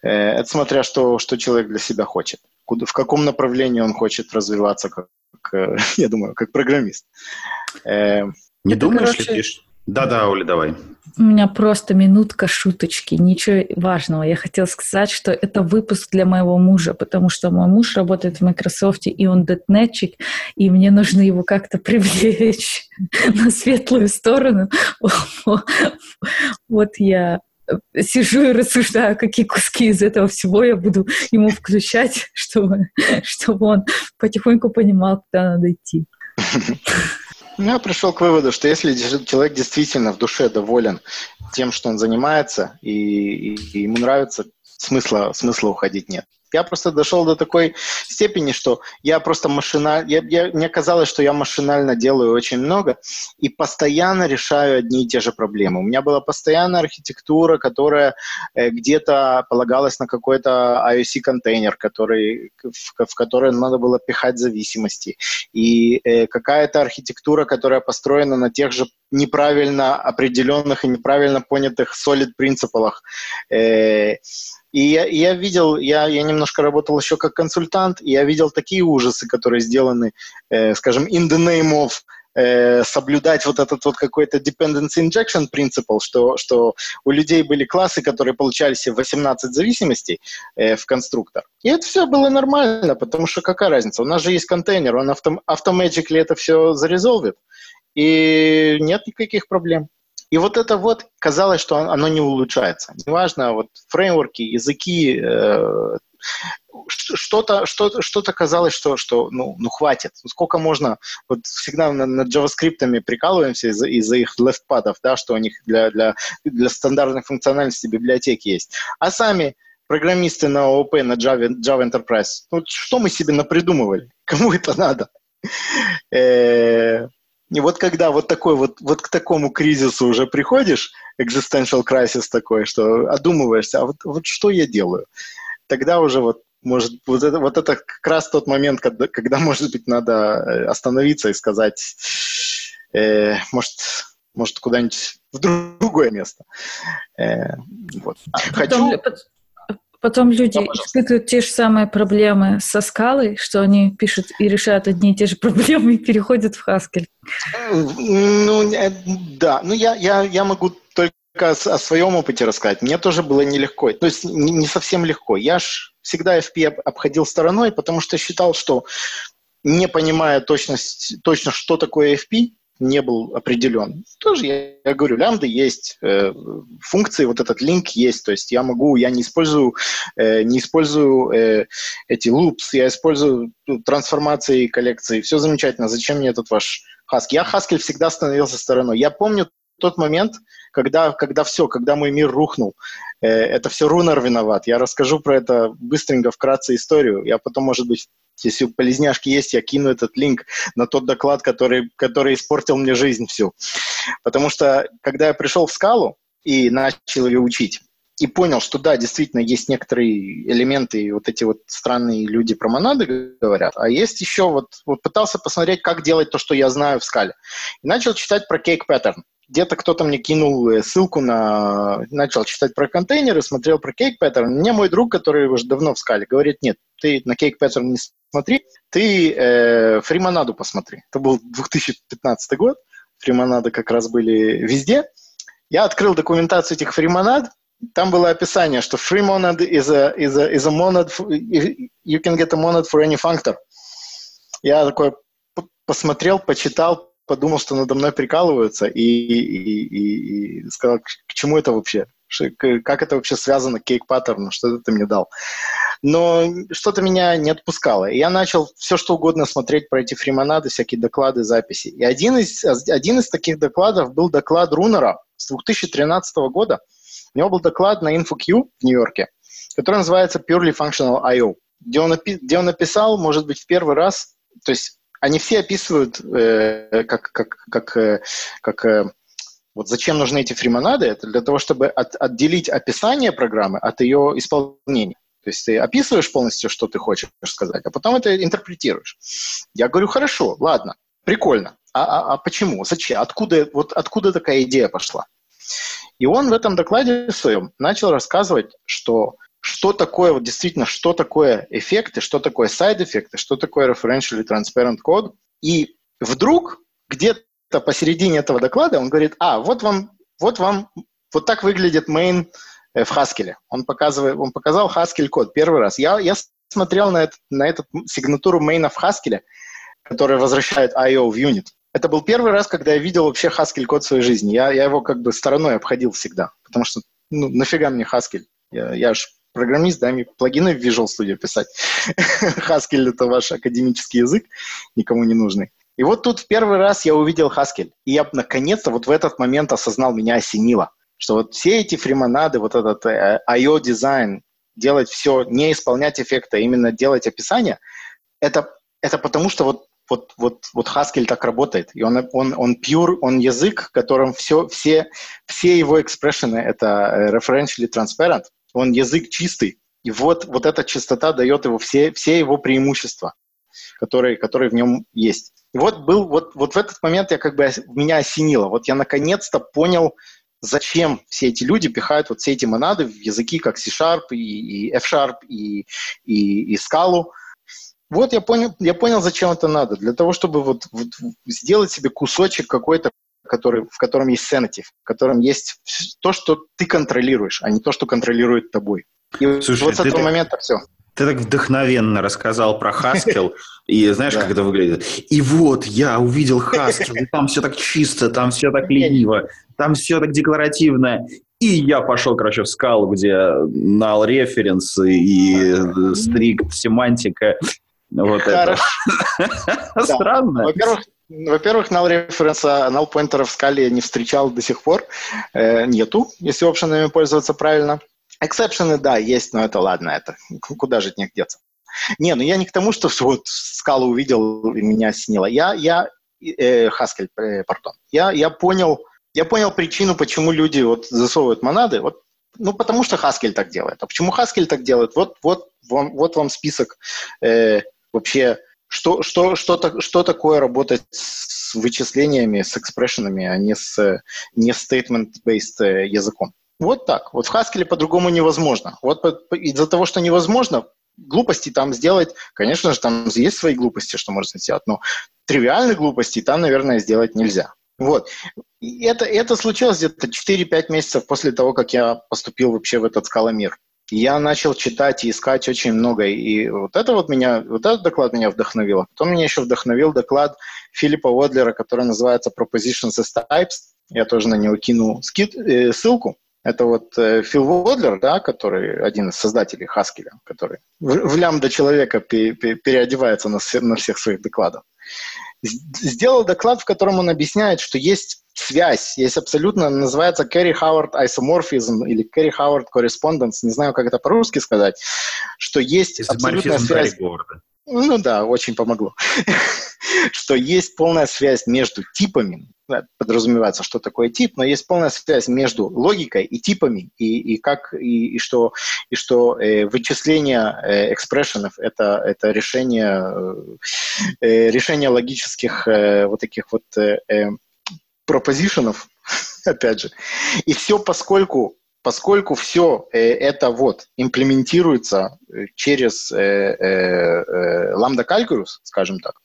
Э, это смотря, что, что человек для себя хочет. Куда, в каком направлении он хочет развиваться, как, как я думаю, как программист. Э, Не Это, думаешь короче... ли ты... Да-да, Оля, давай. У меня просто минутка шуточки, ничего важного. Я хотела сказать, что это выпуск для моего мужа, потому что мой муж работает в Microsoft, и он детнетчик, и мне нужно его как-то привлечь на светлую сторону. Вот я сижу и рассуждаю, какие куски из этого всего я буду ему включать, чтобы, чтобы он потихоньку понимал, куда надо идти. Я пришел к выводу, что если человек действительно в душе доволен тем, что он занимается, и, и, и ему нравится, смысла, смысла уходить нет. Я просто дошел до такой степени, что я просто машинально... Я, я, мне казалось, что я машинально делаю очень много и постоянно решаю одни и те же проблемы. У меня была постоянная архитектура, которая э, где-то полагалась на какой-то IOC-контейнер, который, в, в который надо было пихать зависимости. И э, какая-то архитектура, которая построена на тех же неправильно определенных и неправильно понятых solid принципах. Э, и я, я видел, я, я немножко работал еще как консультант, и я видел такие ужасы, которые сделаны, э, скажем, in the name of э, соблюдать вот этот вот какой-то dependency injection принцип, что, что у людей были классы, которые получали себе 18 зависимостей э, в конструктор. И это все было нормально, потому что какая разница? У нас же есть контейнер, он авто, автоматически это все зарезолвит, и нет никаких проблем. И вот это вот казалось, что оно не улучшается. Неважно, вот фреймворки, языки, э, что-то что что казалось, что, что ну, ну хватит. Ну, сколько можно, вот всегда над, над JavaScript прикалываемся из-за из их лефтпадов, да, что у них для, для, для стандартных функциональностей библиотеки есть. А сами программисты на ООП, на Java, Java Enterprise, ну, что мы себе напридумывали? Кому это надо? И вот когда вот такой вот, вот к такому кризису уже приходишь, existential crisis такой, что одумываешься, а вот, вот что я делаю? Тогда уже вот может, вот это, вот это как раз тот момент, когда, когда, может быть, надо э, остановиться и сказать, э, может, может куда-нибудь в другое место. Э, вот. А Хочу... Потом люди ну, испытывают те же самые проблемы со скалой, что они пишут и решают одни и те же проблемы и переходят в Haskell. Ну, да. Ну, я, я, я могу только о, о своем опыте рассказать. Мне тоже было нелегко. То есть не, не совсем легко. Я ж всегда FP обходил стороной, потому что считал, что не понимая точность, точно, что такое FP, не был определен. Тоже я, я говорю, лямбда есть, э, функции, вот этот link есть, то есть я могу, я не использую, э, не использую э, эти loops, я использую ну, трансформации коллекции, все замечательно, зачем мне этот ваш Haskell? Я Haskell всегда становился стороной. Я помню тот момент, когда, когда все, когда мой мир рухнул, э, это все Рунер виноват. Я расскажу про это быстренько, вкратце историю. Я потом, может быть, если у полезняшки есть, я кину этот линк на тот доклад, который, который испортил мне жизнь всю. Потому что, когда я пришел в скалу и начал ее учить, и понял, что да, действительно, есть некоторые элементы, вот эти вот странные люди про монады говорят, а есть еще вот, вот пытался посмотреть, как делать то, что я знаю в скале. И начал читать про cake pattern. Где-то кто-то мне кинул э, ссылку на... Начал читать про контейнеры, смотрел про Cake Pattern. Мне мой друг, который уже давно в скале, говорит, нет, ты на Cake Pattern не смотри, ты э, Фримонаду посмотри. Это был 2015 год, Фримонады как раз были везде. Я открыл документацию этих Фримонад, там было описание, что free monad is a, is a, is a monad, you can get a monad for any functor. Я такой посмотрел, почитал, подумал, что надо мной прикалываются, и, и, и, и сказал, к чему это вообще? Как это вообще связано, кейк паттерн, что ты мне дал? Но что-то меня не отпускало. И я начал все, что угодно смотреть про эти фримонады, всякие доклады, записи. И один из, один из таких докладов был доклад Рунера с 2013 года. У него был доклад на InfoQ в Нью-Йорке, который называется Purely Functional I.O., где он, где он написал, может быть, в первый раз, то есть они все описывают, э, как, как, как, э, как э, вот зачем нужны эти фримонады, это для того, чтобы от, отделить описание программы от ее исполнения. То есть ты описываешь полностью, что ты хочешь сказать, а потом это интерпретируешь. Я говорю, хорошо, ладно, прикольно. А, а, а почему? Зачем? Откуда, вот откуда такая идея пошла? И он в этом докладе своем начал рассказывать, что что такое, вот действительно, что такое эффекты, что такое сайд-эффекты, что такое referentially transparent code. И вдруг где-то посередине этого доклада он говорит, а, вот вам, вот вам, вот так выглядит main э, в Haskell. Он, показывает, он показал Haskell код первый раз. Я, я смотрел на, этот, на эту сигнатуру main в Haskell, которая возвращает I.O. в unit. Это был первый раз, когда я видел вообще Haskell код в своей жизни. Я, я его как бы стороной обходил всегда, потому что ну, нафига мне Haskell? Я, я же программист, да, мне плагины в Visual Studio писать. Haskell — это ваш академический язык, никому не нужный. И вот тут в первый раз я увидел Haskell. И я наконец-то вот в этот момент осознал, меня осенило, что вот все эти фримонады, вот этот э, IO-дизайн, делать все, не исполнять эффекта, а именно делать описание, это, это потому что вот вот, вот, вот Haskell так работает. И он, он, он pure, он язык, которым все, все, все его экспрессионы — это э, referentially transparent он язык чистый, и вот, вот эта чистота дает его все, все его преимущества, которые, которые в нем есть. И вот был, вот, вот в этот момент я как бы, меня осенило. Вот я наконец-то понял, зачем все эти люди пихают вот все эти монады в языки, как C-Sharp и, и F-Sharp и, и, и Scala. Вот я понял, я понял, зачем это надо. Для того, чтобы вот, вот сделать себе кусочек какой-то который, в котором есть sanity, в котором есть то, что ты контролируешь, а не то, что контролирует тобой. И Слушай, вот с этого так, момента все. Ты так вдохновенно рассказал про Haskell, и знаешь, как это выглядит? И вот я увидел Haskell, и там все так чисто, там все так лениво, там все так декларативно. И я пошел, короче, в скалу, где null reference и strict семантика. Вот это. Странно. Во-первых, во-первых, null референса, null поинтеров в скале не встречал до сих пор. Э, нету, если опшенами пользоваться правильно. Эксепшены, да, есть, но это ладно, это куда же от них деться. Не, ну я не к тому, что вот скалу увидел и меня осенило. Я, я, э, Haskell, э, пардон. Я, я понял, я понял причину, почему люди вот засовывают монады. Вот, ну, потому что Haskell так делает. А почему Haskell так делает? Вот, вот, вам, вот вам список э, вообще что, что, что, что такое работать с вычислениями, с экспрессионами, а не с не statement-based э, языком? Вот так. Вот в Haskell по-другому невозможно. Вот из-за того, что невозможно, глупости там сделать, конечно же, там есть свои глупости, что можно сделать, но тривиальных глупостей там, наверное, сделать нельзя. Вот. И это, это случилось где-то 4-5 месяцев после того, как я поступил вообще в этот скаломир я начал читать и искать очень много. И вот это вот меня, вот этот доклад меня вдохновил. Потом меня еще вдохновил доклад Филиппа Водлера, который называется Propositions as Types. Я тоже на него кину скид, э, ссылку. Это вот э, Фил Водлер, да, который один из создателей Хаскеля, который в, в лямбда человека пе, пе, переодевается на, на всех своих докладах. Сделал доклад, в котором он объясняет, что есть связь, есть абсолютно, называется Кэрри Хауард isomorphism или Кэрри Хауард correspondence, не знаю, как это по-русски сказать, что есть абсолютная связь. Ну да, очень помогло. что есть полная связь между типами, подразумевается, что такое тип, но есть полная связь между логикой и типами, и, и как и, и что и что э, вычисление э, экспрессионов это это решение э, э решение логических э, вот таких вот э, э пропозишенов, опять же. И все поскольку, поскольку все э, это вот имплементируется э, через э, Lambda Calculus, скажем так,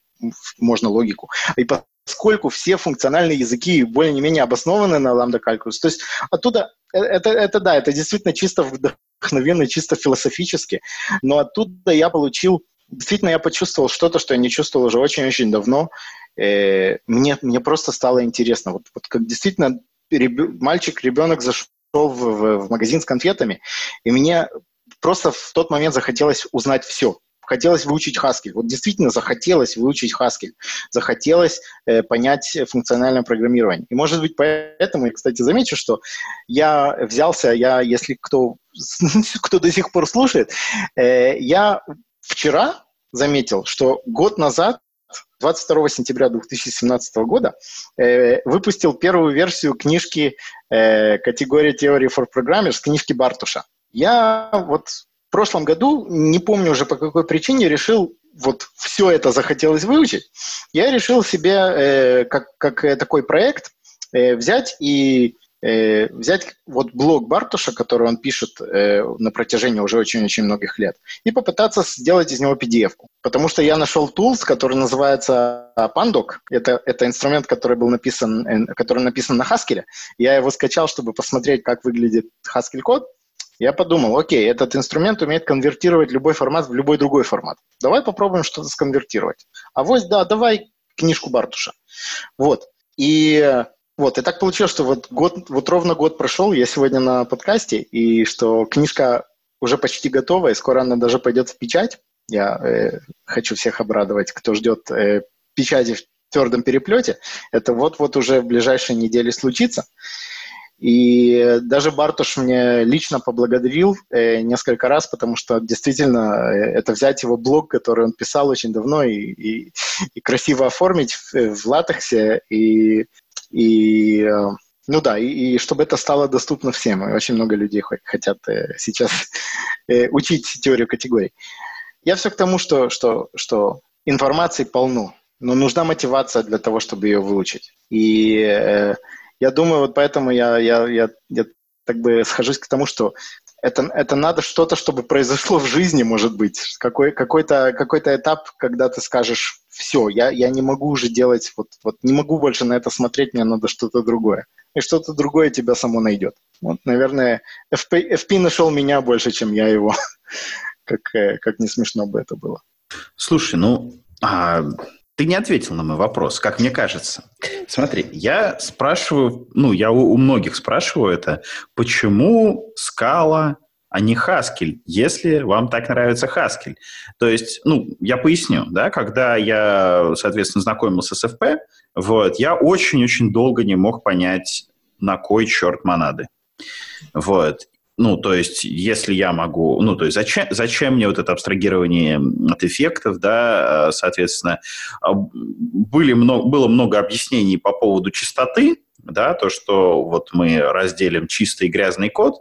можно логику, и поскольку все функциональные языки более-менее обоснованы на Lambda Calculus, то есть оттуда, это, это да, это действительно чисто вдохновенно, чисто философически, но оттуда я получил действительно я почувствовал что-то, что я не чувствовал уже очень-очень давно. Э, мне, мне просто стало интересно. Вот, вот как действительно реб... мальчик, ребенок зашел в, в, в магазин с конфетами, и мне просто в тот момент захотелось узнать все. Хотелось выучить Haskell. Вот действительно захотелось выучить Haskell. Захотелось э, понять функциональное программирование. И, может быть, поэтому, я, кстати, замечу, что я взялся, я, если кто, кто до сих пор слушает, э, я вчера заметил, что год назад 22 сентября 2017 года э, выпустил первую версию книжки э, категории Theory for Programmers, книжки Бартуша. Я вот в прошлом году, не помню уже по какой причине, решил вот все это захотелось выучить. Я решил себе э, как, как такой проект э, взять и э, взять вот блог Бартуша, который он пишет э, на протяжении уже очень-очень многих лет, и попытаться сделать из него PDF-ку. Потому что я нашел tools, который называется Pandoc. Это, это инструмент, который был написан, э, который написан на Haskell. Я его скачал, чтобы посмотреть, как выглядит Haskell код. Я подумал, окей, этот инструмент умеет конвертировать любой формат в любой другой формат. Давай попробуем что-то сконвертировать. А вот, да, давай книжку Бартуша. Вот. И вот, и так получилось, что вот, год, вот ровно год прошел, я сегодня на подкасте, и что книжка уже почти готова, и скоро она даже пойдет в печать. Я э, хочу всех обрадовать, кто ждет э, печати в твердом переплете. Это вот-вот уже в ближайшие недели случится. И даже Бартуш мне лично поблагодарил э, несколько раз, потому что действительно э, это взять его блог, который он писал очень давно, и, и, и красиво оформить в, в латексе, и и, э, ну да, и, и чтобы это стало доступно всем. И очень много людей хотят э, сейчас э, учить теорию категорий. Я все к тому, что, что, что информации полно, но нужна мотивация для того, чтобы ее выучить. И э, я думаю, вот поэтому я, я, я, я так бы схожусь к тому, что это, это надо что-то, чтобы произошло в жизни, может быть. Какой, какой-то, какой-то этап, когда ты скажешь, все, я, я не могу уже делать, вот, вот не могу больше на это смотреть, мне надо что-то другое. И что-то другое тебя само найдет. Вот, наверное, FP, FP нашел меня больше, чем я его. как, э, как не смешно бы это было. Слушай, ну, а, ты не ответил на мой вопрос, как мне кажется. Смотри, я спрашиваю, ну, я у, у многих спрашиваю это, почему скала, а не Haskell, если вам так нравится Haskell? То есть, ну, я поясню, да, когда я, соответственно, знакомился с FP, вот, я очень-очень долго не мог понять, на кой черт монады. Вот. Ну, то есть, если я могу... Ну, то есть, зачем, зачем мне вот это абстрагирование от эффектов, да, а, соответственно, а, были много, было много объяснений по поводу чистоты, да, то, что вот мы разделим чистый и грязный код,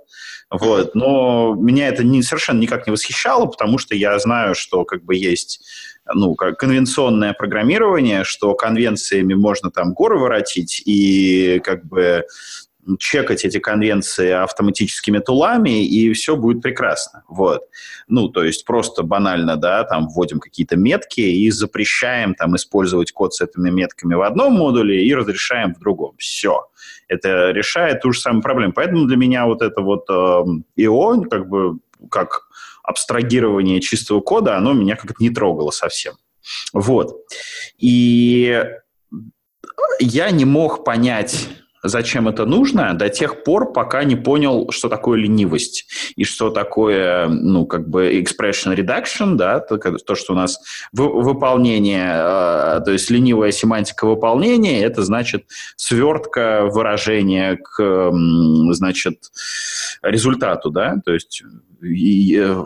вот, но меня это не, совершенно никак не восхищало, потому что я знаю, что как бы есть ну, как конвенционное программирование, что конвенциями можно там горы воротить, и как бы чекать эти конвенции автоматическими тулами, и все будет прекрасно. Вот. Ну, то есть просто банально, да, там вводим какие-то метки и запрещаем там использовать код с этими метками в одном модуле и разрешаем в другом. Все. Это решает ту же самую проблему. Поэтому для меня вот это вот э, как бы, как абстрагирование чистого кода, оно меня как-то не трогало совсем. Вот. И я не мог понять зачем это нужно, до тех пор, пока не понял, что такое ленивость и что такое, ну, как бы expression reduction, да, то, то что у нас выполнение, э, то есть ленивая семантика выполнения, это значит свертка выражения к, значит, результату, да, то есть э,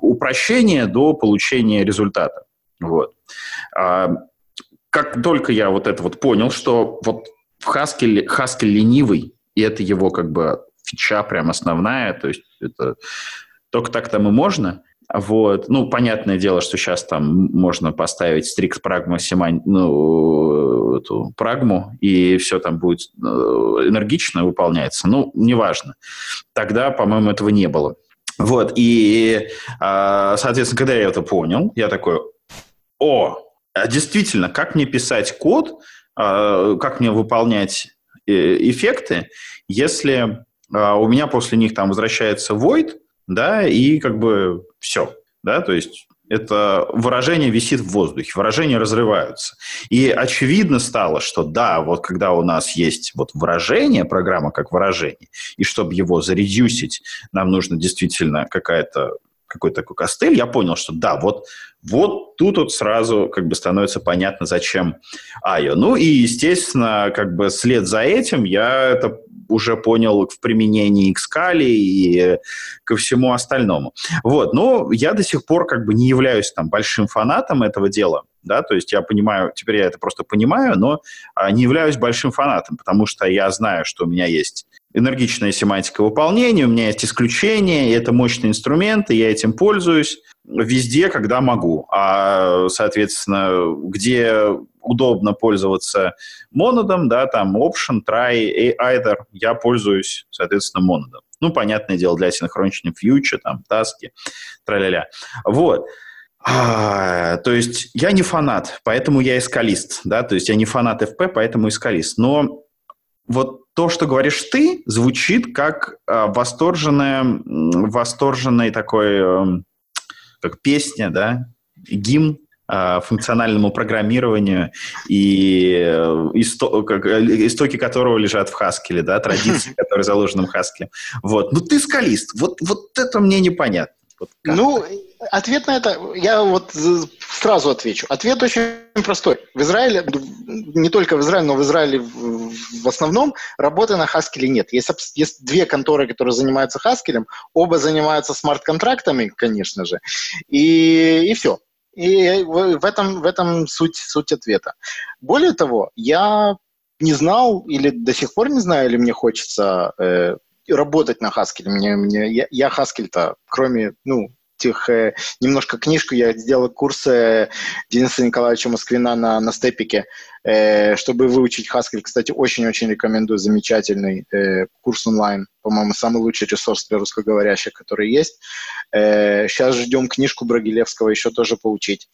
упрощение до получения результата, вот. А, как только я вот это вот понял, что вот в Haskell, Haskell ленивый, и это его как бы фича прям основная, то есть это только так там и можно. Вот. Ну, понятное дело, что сейчас там можно поставить стрикт прагма семан, ну, эту прагму, и все там будет э, энергично выполняется. Ну, неважно. Тогда, по-моему, этого не было. Вот, и, а, соответственно, когда я это понял, я такой, о, а действительно, как мне писать код, как мне выполнять э, эффекты, если у меня после них там возвращается void, да, и как бы все, да, то есть это выражение висит в воздухе, выражения разрываются. И очевидно стало, что да, вот когда у нас есть вот выражение, программа как выражение, и чтобы его заредюсить, нам нужно действительно какая-то какой-то такой костыль, я понял, что да, вот, вот тут вот сразу как бы становится понятно, зачем Айо. Ну и, естественно, как бы след за этим я это уже понял в применении к скале и ко всему остальному. Вот, но я до сих пор как бы не являюсь там большим фанатом этого дела, да, то есть я понимаю, теперь я это просто понимаю, но а, не являюсь большим фанатом, потому что я знаю, что у меня есть энергичная семантика выполнения, у меня есть исключения, это мощный инструмент, и я этим пользуюсь везде, когда могу. А, соответственно, где удобно пользоваться монодом, да, там option, try, either, я пользуюсь, соответственно, монодом. Ну, понятное дело, для синхроничных future, там, таски, тра-ля-ля. Вот. А, то есть я не фанат, поэтому я искалист, да, то есть я не фанат FP, поэтому искалист. Но вот то, что говоришь ты, звучит как а, восторженная, восторженный такой, эм, как песня, да, гимн а, функциональному программированию и э, э, истоки которого лежат в Хаскеле, да, традиции, которые заложены в Хаскеле. Вот. Ну, ты скалист. Вот, вот это мне непонятно. Вот ну, ответ на это, я вот сразу отвечу. Ответ очень простой. В Израиле, не только в Израиле, но в Израиле в основном работы на Хаскеле нет. Есть, есть две конторы, которые занимаются Хаскелем, оба занимаются смарт-контрактами, конечно же, и, и все. И в этом, в этом суть, суть ответа. Более того, я не знал или до сих пор не знаю, или мне хочется э, работать на Haskell. Мне, мне, я, я Haskell-то, кроме, ну, тех, э, немножко книжку, я сделал курсы э, Дениса Николаевича Москвина на, на степике, э, чтобы выучить Haskell. Кстати, очень-очень рекомендую, замечательный э, курс онлайн, по-моему, самый лучший ресурс для русскоговорящих, который есть. Э, сейчас ждем книжку Брагилевского еще тоже поучить.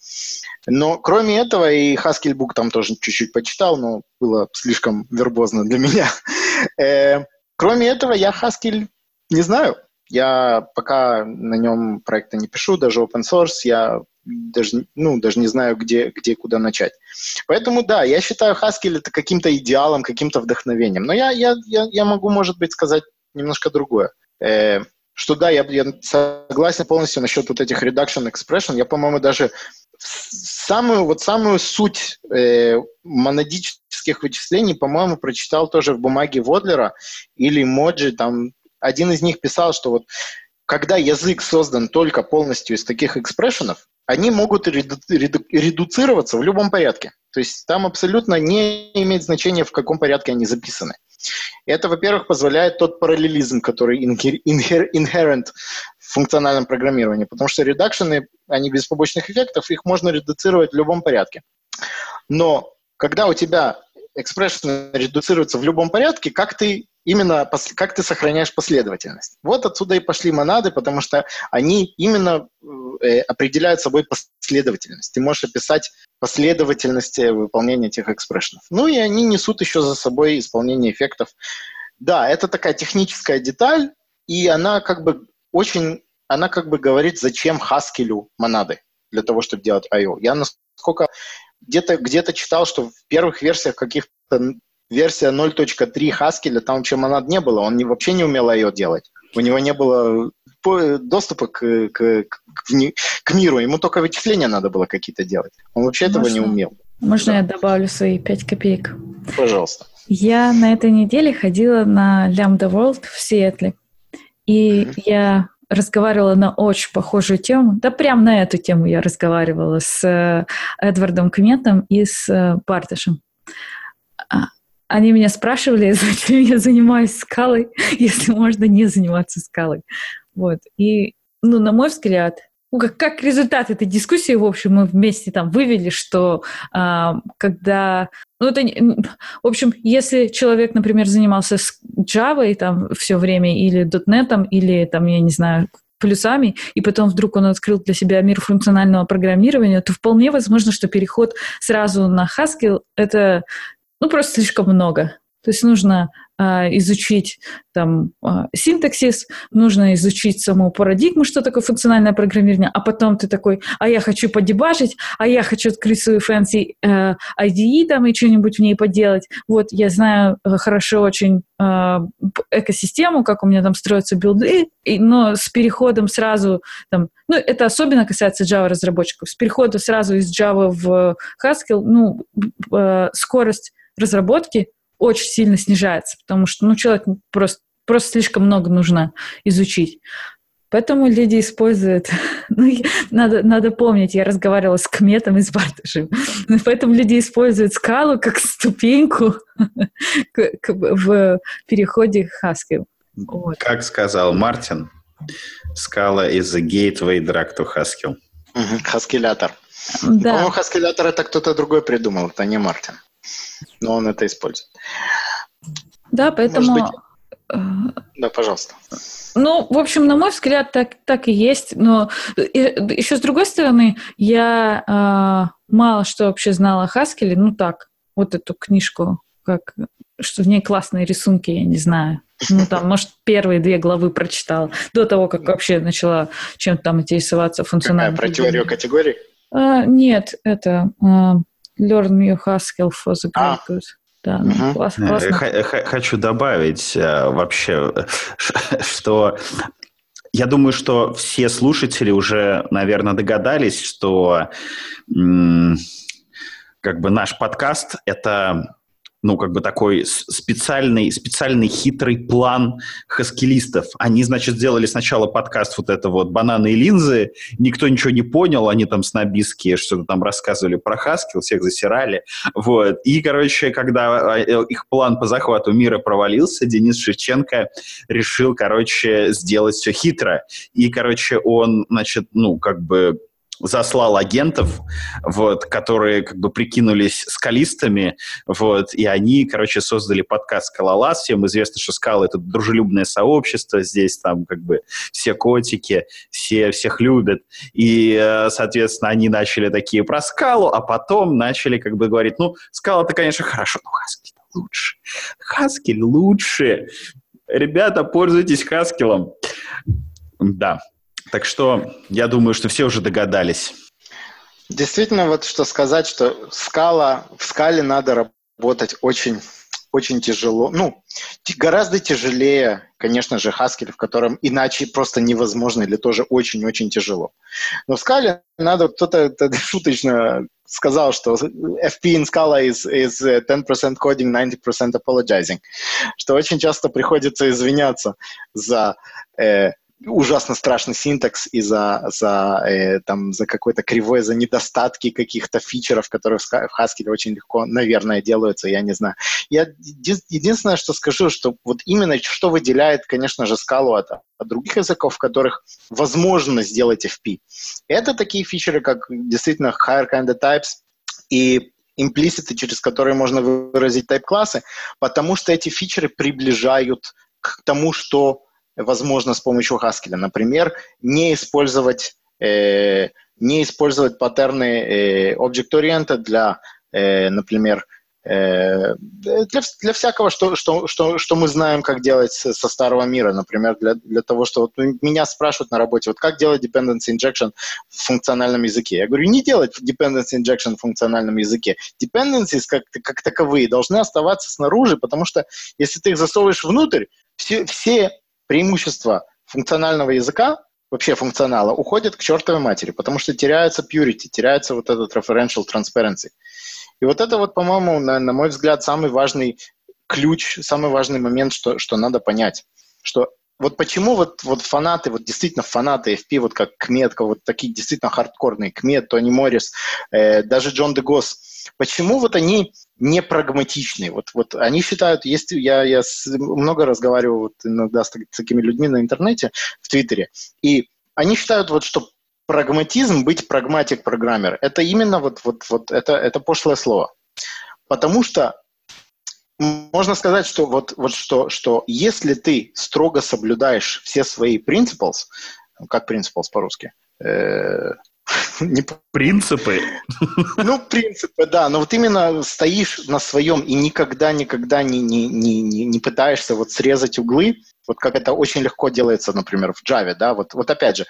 Но кроме этого, и Haskell Book там тоже чуть-чуть почитал, но было слишком вербозно для меня. Кроме этого, я Haskell не знаю. Я пока на нем проекта не пишу, даже open source, я даже, ну, даже не знаю, где, где, куда начать. Поэтому, да, я считаю Haskell это каким-то идеалом, каким-то вдохновением. Но я, я, я, я могу, может быть, сказать немножко другое. Э, что да, я, я согласен полностью насчет вот этих reduction expression. Я, по-моему, даже самую, вот самую суть э, монадических вычислений, по-моему, прочитал тоже в бумаге Водлера или Моджи, там один из них писал, что вот когда язык создан только полностью из таких экспрессионов, они могут реду, реду, редуцироваться в любом порядке. То есть там абсолютно не имеет значения, в каком порядке они записаны. Это, во-первых, позволяет тот параллелизм, который inher, inherent в функциональном программировании, потому что редакшены, они без побочных эффектов, их можно редуцировать в любом порядке. Но когда у тебя экспрессионы редуцируются в любом порядке, как ты именно как ты сохраняешь последовательность. Вот отсюда и пошли монады, потому что они именно э, определяют собой последовательность. Ты можешь описать последовательность э, выполнения этих экспрессионов. Ну и они несут еще за собой исполнение эффектов. Да, это такая техническая деталь, и она как бы очень, она как бы говорит, зачем Хаскелю монады для того, чтобы делать I.O. Я насколько где-то где читал, что в первых версиях каких-то версия 0.3 Haskell, там вообще монад не было, он не, вообще не умел ее делать. У него не было доступа к, к, к, к миру, ему только вычисления надо было какие-то делать. Он вообще можно, этого не умел. Можно да. я добавлю свои 5 копеек? Пожалуйста. Я на этой неделе ходила на Lambda World в Сиэтле, и mm-hmm. я разговаривала на очень похожую тему. Да, прям на эту тему я разговаривала с э, Эдвардом Кметом и с э, Бартышем. А, они меня спрашивали, зачем я занимаюсь скалой, если можно не заниматься скалой. Вот. И, ну, на мой взгляд, ну, как, как результат этой дискуссии, в общем, мы вместе там вывели, что э, когда... Ну, это, в общем, если человек, например, занимался с Java там все время или .NET, или там, я не знаю, плюсами, и потом вдруг он открыл для себя мир функционального программирования, то вполне возможно, что переход сразу на Haskell — это ну, просто слишком много. То есть нужно изучить там а, синтаксис, нужно изучить саму парадигму, что такое функциональное программирование, а потом ты такой, а я хочу подебажить, а я хочу открыть свою fancy э, IDE там и что-нибудь в ней поделать. Вот, я знаю э, хорошо очень э, экосистему, как у меня там строятся билды, и, но с переходом сразу там, ну, это особенно касается Java разработчиков, с переходом сразу из Java в Haskell, ну, э, скорость разработки очень сильно снижается, потому что ну, человек просто, просто слишком много нужно изучить. Поэтому люди используют... Ну, надо, надо помнить, я разговаривала с Кметом из Бартышем. Поэтому люди используют скалу как ступеньку к, к, в переходе к Haskell. Вот. Как сказал Мартин, скала is a gateway drug to Haskell. Хаскелятор. Да. По-моему, хаскелятор это кто-то другой придумал, это не Мартин но он это использует. Да, поэтому... Быть... Э, да, пожалуйста. Ну, в общем, на мой взгляд, так, так и есть. Но еще с другой стороны, я э, мало что вообще знала о Хаскеле. Ну так, вот эту книжку, как что в ней классные рисунки, я не знаю. Ну, там, может, первые две главы прочитала, до того, как вообще начала чем-то там интересоваться функционально. Про теорию категорий? А, нет, это... А, Learn Your Haskell for the Great Good. Да, угу. класс, классно. Хочу добавить э, вообще, что я думаю, что все слушатели уже, наверное, догадались, что как бы наш подкаст – это ну, как бы такой специальный, специальный хитрый план хаскилистов. Они, значит, сделали сначала подкаст вот это вот «Бананы и линзы», никто ничего не понял, они там снобистские что-то там рассказывали про хаскил, всех засирали, вот. И, короче, когда а, э, их план по захвату мира провалился, Денис Шевченко решил, короче, сделать все хитро. И, короче, он, значит, ну, как бы заслал агентов, вот, которые как бы прикинулись скалистами, вот, и они, короче, создали подкаст «Скалолаз». Всем известно, что «Скала» — это дружелюбное сообщество, здесь там как бы все котики, все всех любят. И, э, соответственно, они начали такие про «Скалу», а потом начали как бы говорить, ну, «Скала»-то, конечно, хорошо, но «Хаскель» лучше. «Хаскель» лучше. Ребята, пользуйтесь «Хаскелом». Да, так что я думаю, что все уже догадались. Действительно, вот что сказать, что скала, в скале надо работать очень, очень тяжело. Ну, гораздо тяжелее, конечно же, Haskell, в котором иначе просто невозможно или тоже очень-очень тяжело. Но в скале надо, кто-то шуточно сказал, что FP in Scala is, is 10% coding, 90% apologizing, что очень часто приходится извиняться за э, ужасно страшный синтакс и за, за, э, там, за какой-то кривой, за недостатки каких-то фичеров, которые в, Haskell очень легко, наверное, делаются, я не знаю. Я единственное, что скажу, что вот именно что выделяет, конечно же, скалу от, от других языков, в которых возможно сделать FP, это такие фичеры, как действительно higher kind of types и имплиситы, через которые можно выразить тайп-классы, потому что эти фичеры приближают к тому, что возможно с помощью Haskell. Например, не использовать, э, не использовать паттерны э, Object-Oriented для, э, например, э, для, для всякого, что, что, что, что мы знаем, как делать со старого мира. Например, для, для того, что вот меня спрашивают на работе, вот как делать dependency injection в функциональном языке. Я говорю, не делать dependency injection в функциональном языке. Dependencies как, как таковые должны оставаться снаружи, потому что если ты их засовываешь внутрь, все, все преимущества функционального языка, вообще функционала, уходят к чертовой матери, потому что теряется purity, теряется вот этот referential transparency. И вот это вот, по-моему, на, на мой взгляд, самый важный ключ, самый важный момент, что, что надо понять, что вот почему вот, вот фанаты, вот действительно фанаты FP, вот как Кметка, вот такие действительно хардкорные, Кмет, Тони Моррис, э, даже Джон Дегос, почему вот они не прагматичны. Вот, вот они считают, есть, я, я с, много разговариваю вот иногда с, с такими людьми на интернете, в Твиттере, и они считают, вот, что прагматизм, быть прагматик-программер, это именно вот, вот, вот это, это пошлое слово. Потому что можно сказать, что вот, вот что, что если ты строго соблюдаешь все свои principles, как principles по-русски? Э, не... Принципы? Ну, принципы, да. Но вот именно стоишь на своем и никогда-никогда не, не, не, не пытаешься вот срезать углы, вот как это очень легко делается, например, в Java, да, вот, вот опять же,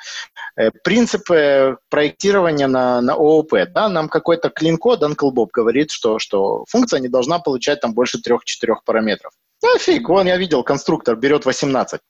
э, принципы проектирования на, на ООП, да, нам какой-то clean код Uncle Bob говорит, что, что функция не должна получать там больше трех-четырех параметров. Ну, фиг, вон я видел, конструктор берет 18.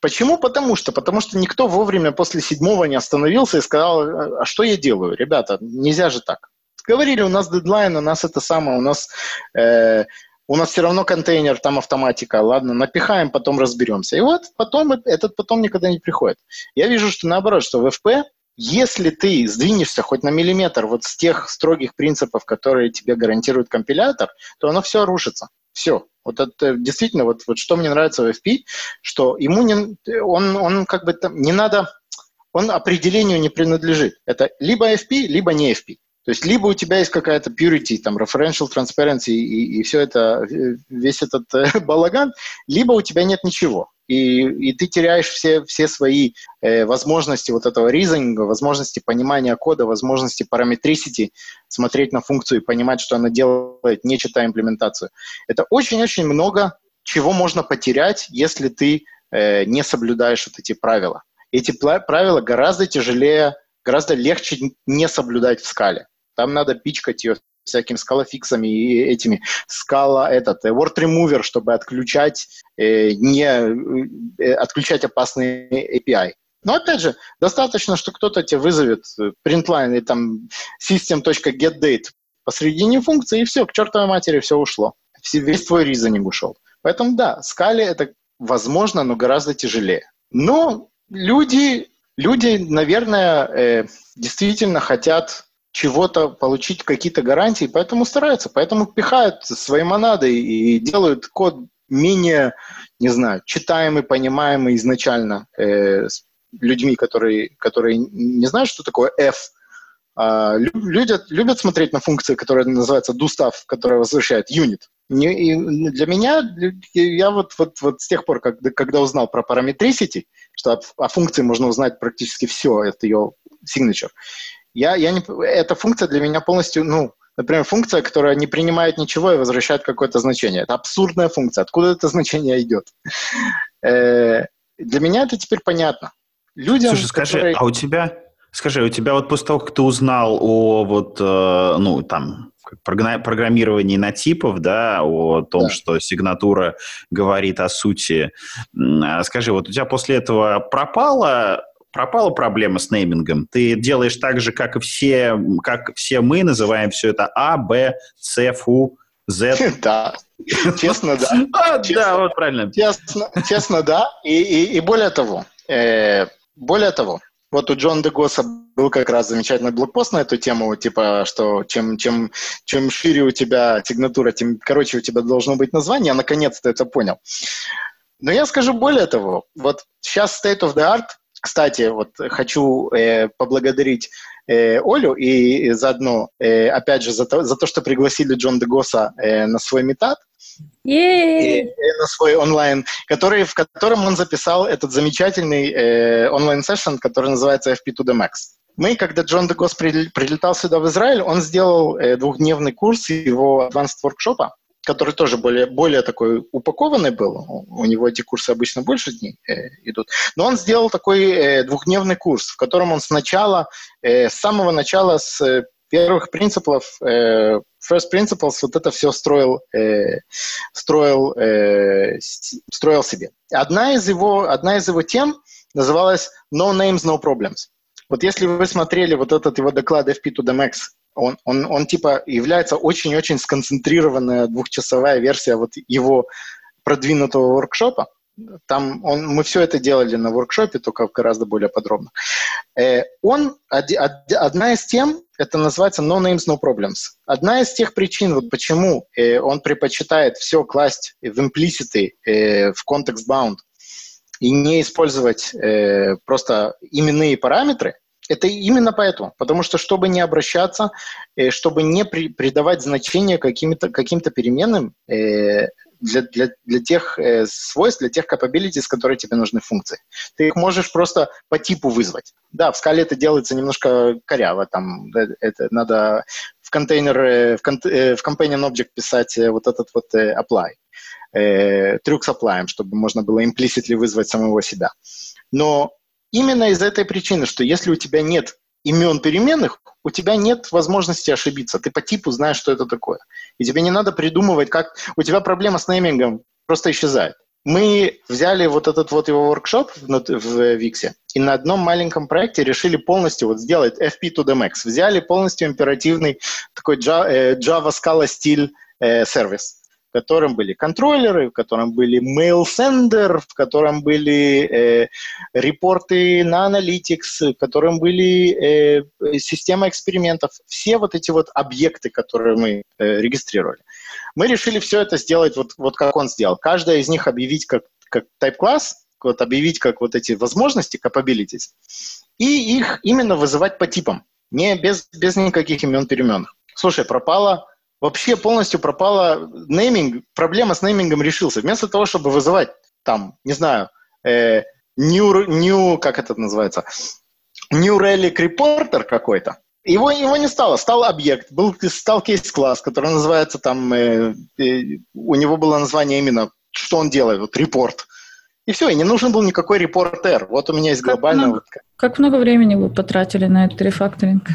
Почему? Потому что, потому что никто вовремя после седьмого не остановился и сказал, а что я делаю, ребята, нельзя же так. Говорили, у нас дедлайн, у нас это самое, у нас э, у нас все равно контейнер, там автоматика, ладно, напихаем, потом разберемся. И вот потом этот потом никогда не приходит. Я вижу, что наоборот, что в FP, если ты сдвинешься хоть на миллиметр вот с тех строгих принципов, которые тебе гарантирует компилятор, то оно все рушится. Все. Вот это действительно, вот, вот что мне нравится в FP, что ему не, он, он как бы там, не надо, он определению не принадлежит. Это либо FP, либо не FP. То есть либо у тебя есть какая-то purity, там, referential transparency и, и все это, весь этот э, балаган, либо у тебя нет ничего. И, и ты теряешь все, все свои э, возможности вот этого reasoning, возможности понимания кода, возможности параметрисити, смотреть на функцию и понимать, что она делает, не читая имплементацию. Это очень-очень много чего можно потерять, если ты э, не соблюдаешь вот эти правила. Эти правила гораздо тяжелее, гораздо легче не соблюдать в скале. Там надо пичкать ее всякими скалофиксами и этими скала этот э, word remover, чтобы отключать э, не э, отключать опасные API. Но опять же, достаточно, что кто-то тебе вызовет э, println и там system.getDate посредине функции, и все, к чертовой матери все ушло. Весь твой reasoning ушел. Поэтому да, скале это возможно, но гораздо тяжелее. Но люди, люди наверное, э, действительно хотят чего-то получить, какие-то гарантии, поэтому стараются, поэтому пихают свои монады и делают код менее, не знаю, читаемый, понимаемый изначально э, людьми, которые, которые не знают, что такое F. А, люди любят смотреть на функции, которые называются doStuff, которая возвращает unit. И для меня, я вот, вот, вот с тех пор, когда, когда узнал про parametricity, что о, о функции можно узнать практически все, это ее signature, я, я не, эта функция для меня полностью, ну, например, функция, которая не принимает ничего и возвращает какое-то значение. Это абсурдная функция. Откуда это значение идет? Э, для меня это теперь понятно. Людям, Слушай, скажи, которые... а у тебя, скажи, у тебя вот после того, как ты узнал о вот, э, ну, там, программировании на типов, да, о том, да. что сигнатура говорит о сути. А скажи, вот у тебя после этого пропало пропала проблема с неймингом. Ты делаешь так же, как и все, как все мы называем все это А, Б, С, Фу, Z. Да, честно, да. А, да, вот правильно. Честно, да. И более того, э, более того, вот у Джона Дегоса был как раз замечательный блокпост на эту тему, типа, что чем, чем, чем шире у тебя сигнатура, тем короче у тебя должно быть название. Я наконец-то это понял. Но я скажу более того, вот сейчас state of the art кстати, вот хочу э, поблагодарить э, Олю и, заодно, э, опять же, за то, за то, что пригласили Джон Дегоса э, на свой метап, и, и на свой онлайн, который, в котором он записал этот замечательный э, онлайн-сессион, который называется FP to the Max. Мы, когда Джон Дегос прилетал сюда в Израиль, он сделал э, двухдневный курс его advanced workshop, который тоже более, более такой упакованный был, у него эти курсы обычно больше дней э, идут, но он сделал такой э, двухдневный курс, в котором он сначала, э, с самого начала, с э, первых принципов, э, first principles, вот это все строил, э, строил, э, строил себе. Одна из, его, одна из его тем называлась «No names, no problems». Вот если вы смотрели вот этот его доклад FP to the Max он, он, он типа является очень-очень сконцентрированная двухчасовая версия вот его продвинутого воркшопа. Там он, мы все это делали на воркшопе, только гораздо более подробно. Э, он, од, од, одна из тем, это называется no names, no problems. Одна из тех причин, вот почему э, он предпочитает все класть в implicity, э, в context bound, и не использовать э, просто именные параметры, Это именно поэтому. Потому что, чтобы не обращаться, э, чтобы не при, придавать значение каким-то каким переменным э, для, для, для тех э, свойств, для тех capabilities, которые тебе нужны функции. Ты их можешь просто по типу вызвать. Да, в скале это делается немножко коряво. Там, э, это надо в контейнер, э, в, кон, в companion object писать вот этот вот apply. Э, трюк с apply, чтобы можно было implicitly вызвать самого себя. Но Именно из этой причины, что если у тебя нет имен переменных, у тебя нет возможности ошибиться. Ты по типу знаешь, что это такое. И тебе не надо придумывать, как... У тебя проблема с неймингом просто исчезает. Мы взяли вот этот вот его воркшоп в, в Виксе и на одном маленьком проекте решили полностью вот сделать FP to the max. Взяли полностью императивный такой Java, э, Java Scala стиль э, сервис в котором были контроллеры, в котором были mail sender, в котором были э, репорты на Analytics, в котором были э, система экспериментов. Все вот эти вот объекты, которые мы э, регистрировали. Мы решили все это сделать вот, вот как он сделал. Каждая из них объявить как, как type-класс, вот объявить как вот эти возможности, capabilities, и их именно вызывать по типам, не без, без никаких имен переменных. Слушай, пропало вообще полностью пропала нейминг, проблема с неймингом решился. Вместо того, чтобы вызывать там, не знаю, э, new, new, как это называется, New Relic Reporter какой-то, его, его не стало, стал объект, был, стал кейс-класс, который называется там, э, э, у него было название именно, что он делает, вот репорт. И все, и не нужен был никакой репортер. Вот у меня есть много, вот... как много времени вы потратили на этот рефакторинг?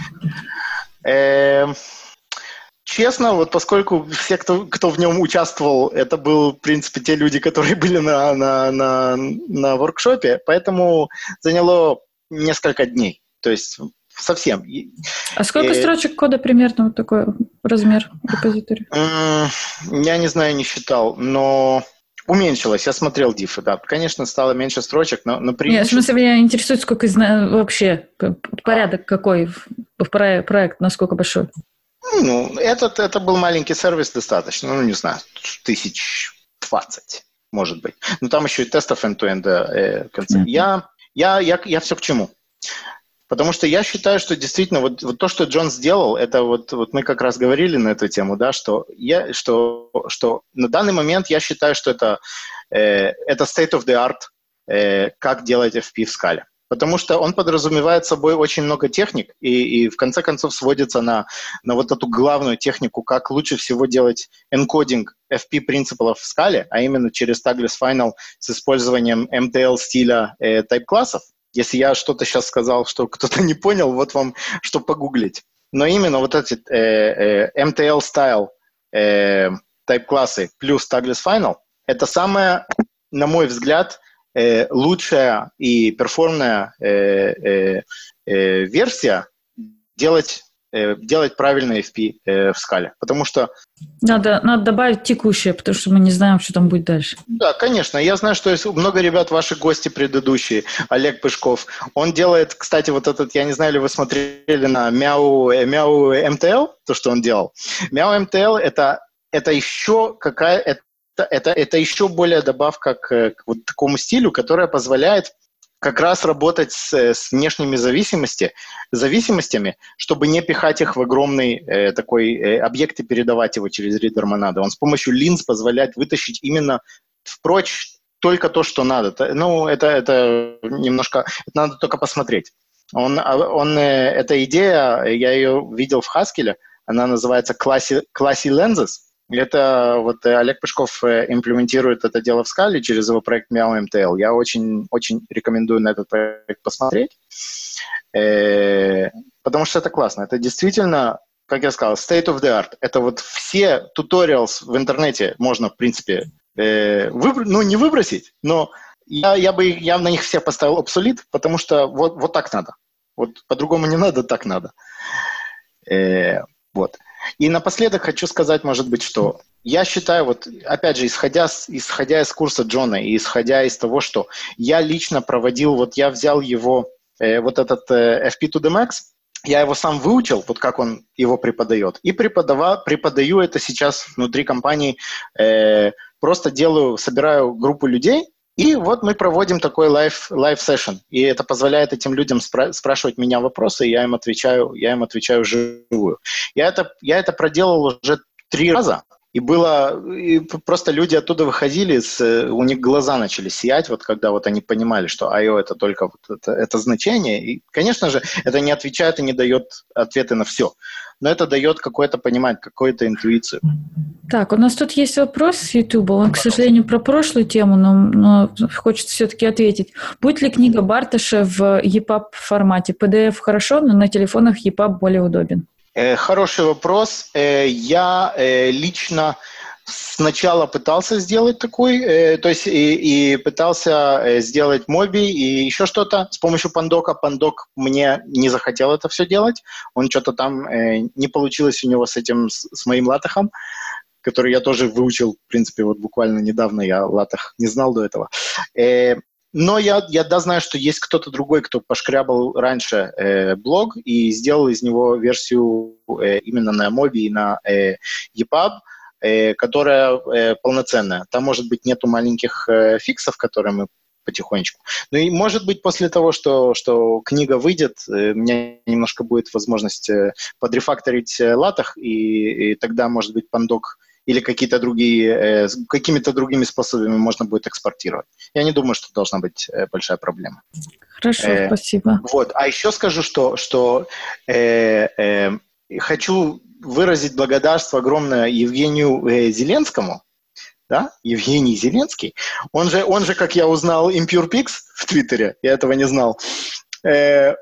Э, Честно, вот поскольку все, кто, кто в нем участвовал, это был, в принципе, те люди, которые были на, на, на, на воркшопе, поэтому заняло несколько дней. То есть совсем. А сколько и... строчек кода примерно вот такой размер репозитория? Я не знаю, не считал, но уменьшилось. Я смотрел дифы, да. Конечно, стало меньше строчек, но, но при... Нет, в смысле, меня интересует, сколько вообще порядок какой в проект, насколько большой. Ну, этот, это был маленький сервис достаточно, ну, не знаю, тысяч двадцать, может быть. Но там еще и тестов end-to-end э, конце. Mm-hmm. Я, я, я, я все к чему? Потому что я считаю, что действительно вот, вот то, что Джон сделал, это вот, вот мы как раз говорили на эту тему, да, что, я, что, что на данный момент я считаю, что это, э, это state of the art, э, как делать FP в скале потому что он подразумевает собой очень много техник и, и в конце концов сводится на, на вот эту главную технику, как лучше всего делать энкодинг FP принципов в скале, а именно через Tagless Final с использованием MTL стиля э, type-классов. Если я что-то сейчас сказал, что кто-то не понял, вот вам что погуглить. Но именно вот эти э, э, MTL style э, type-классы плюс Tagless Final — это самое, на мой взгляд, э, лучшая и перформная э, э, э, версия делать э, делать правильный FP э, в скале, потому что... Надо, надо добавить текущее, потому что мы не знаем, что там будет дальше. Да, конечно. Я знаю, что есть много ребят, ваши гости предыдущие, Олег Пышков, он делает, кстати, вот этот, я не знаю, ли вы смотрели на Мяу, Мяу МТЛ, то, что он делал. Мяу МТЛ это, это еще какая, это это, это еще более добавка к, к вот такому стилю, которая позволяет как раз работать с, с внешними зависимости, зависимостями, чтобы не пихать их в огромный э, такой э, объект и передавать его через ридер монады. Он с помощью линз позволяет вытащить именно впрочь только то, что надо. Ну, это, это немножко, это надо только посмотреть. Он, а, он, э, эта идея, я ее видел в Haskell, она называется Classy, Classy Lenses, это вот э, Олег Пышков э, имплементирует это дело в скале через его проект Meow MTL. Я очень, очень рекомендую на этот проект посмотреть, э, потому что это классно. Это действительно, как я сказал, state of the art. Это вот все tutorials в интернете можно, в принципе, выбр- ну, не выбросить, но я, я бы я на них всех поставил обсолит, потому что вот, вот так надо. Вот по-другому не надо, так надо. вот. И напоследок хочу сказать, может быть, что я считаю, вот опять же, исходя, исходя из курса Джона и исходя из того, что я лично проводил, вот я взял его, э, вот этот э, FP to the Max, я его сам выучил, вот как он его преподает, и преподава, преподаю это сейчас внутри компании, э, просто делаю, собираю группу людей, И вот мы проводим такой session, и это позволяет этим людям спра- спрашивать меня вопросы, и я им отвечаю, я им отвечаю вживую. Я это, я это проделал уже три раза, и было, и просто люди оттуда выходили, с, у них глаза начали сиять, вот когда вот они понимали, что IO это только вот это, это значение. И, конечно же, это не отвечает и не дает ответы на все. Но это дает какое-то понимание, какую-то интуицию. Так, у нас тут есть вопрос с YouTube. Он, к сожалению, про прошлую тему, но, но хочется все-таки ответить. Будет ли книга Барташа в EPUB формате? PDF хорошо, но на телефонах EPUB более удобен. Э, хороший вопрос. Э, я э, лично сначала пытался сделать такой, то есть и, и пытался сделать моби и еще что-то с помощью пандока. Пандок мне не захотел это все делать. Он что-то там не получилось у него с этим, с, моим латахом который я тоже выучил, в принципе, вот буквально недавно я латах не знал до этого. Но я, я да знаю, что есть кто-то другой, кто пошкрябал раньше э, блог и сделал из него версию э, именно на Mobi и на э, EPUB, э, которая э, полноценная. Там, может быть, нету маленьких э, фиксов, которые мы потихонечку. Ну и, может быть, после того, что, что книга выйдет, э, у меня немножко будет возможность э, подрефакторить э, латах, и, и тогда, может быть, пандок или какие-то другие, э, какими-то другими способами можно будет экспортировать. Я не думаю, что должна быть э, большая проблема. Хорошо, э, спасибо. Вот, а еще скажу, что, что э, э, хочу выразить благодарство огромное Евгению э, Зеленскому, да, Евгений Зеленский. Он же, он же, как я узнал, Impure Pix в Твиттере, я этого не знал. Э,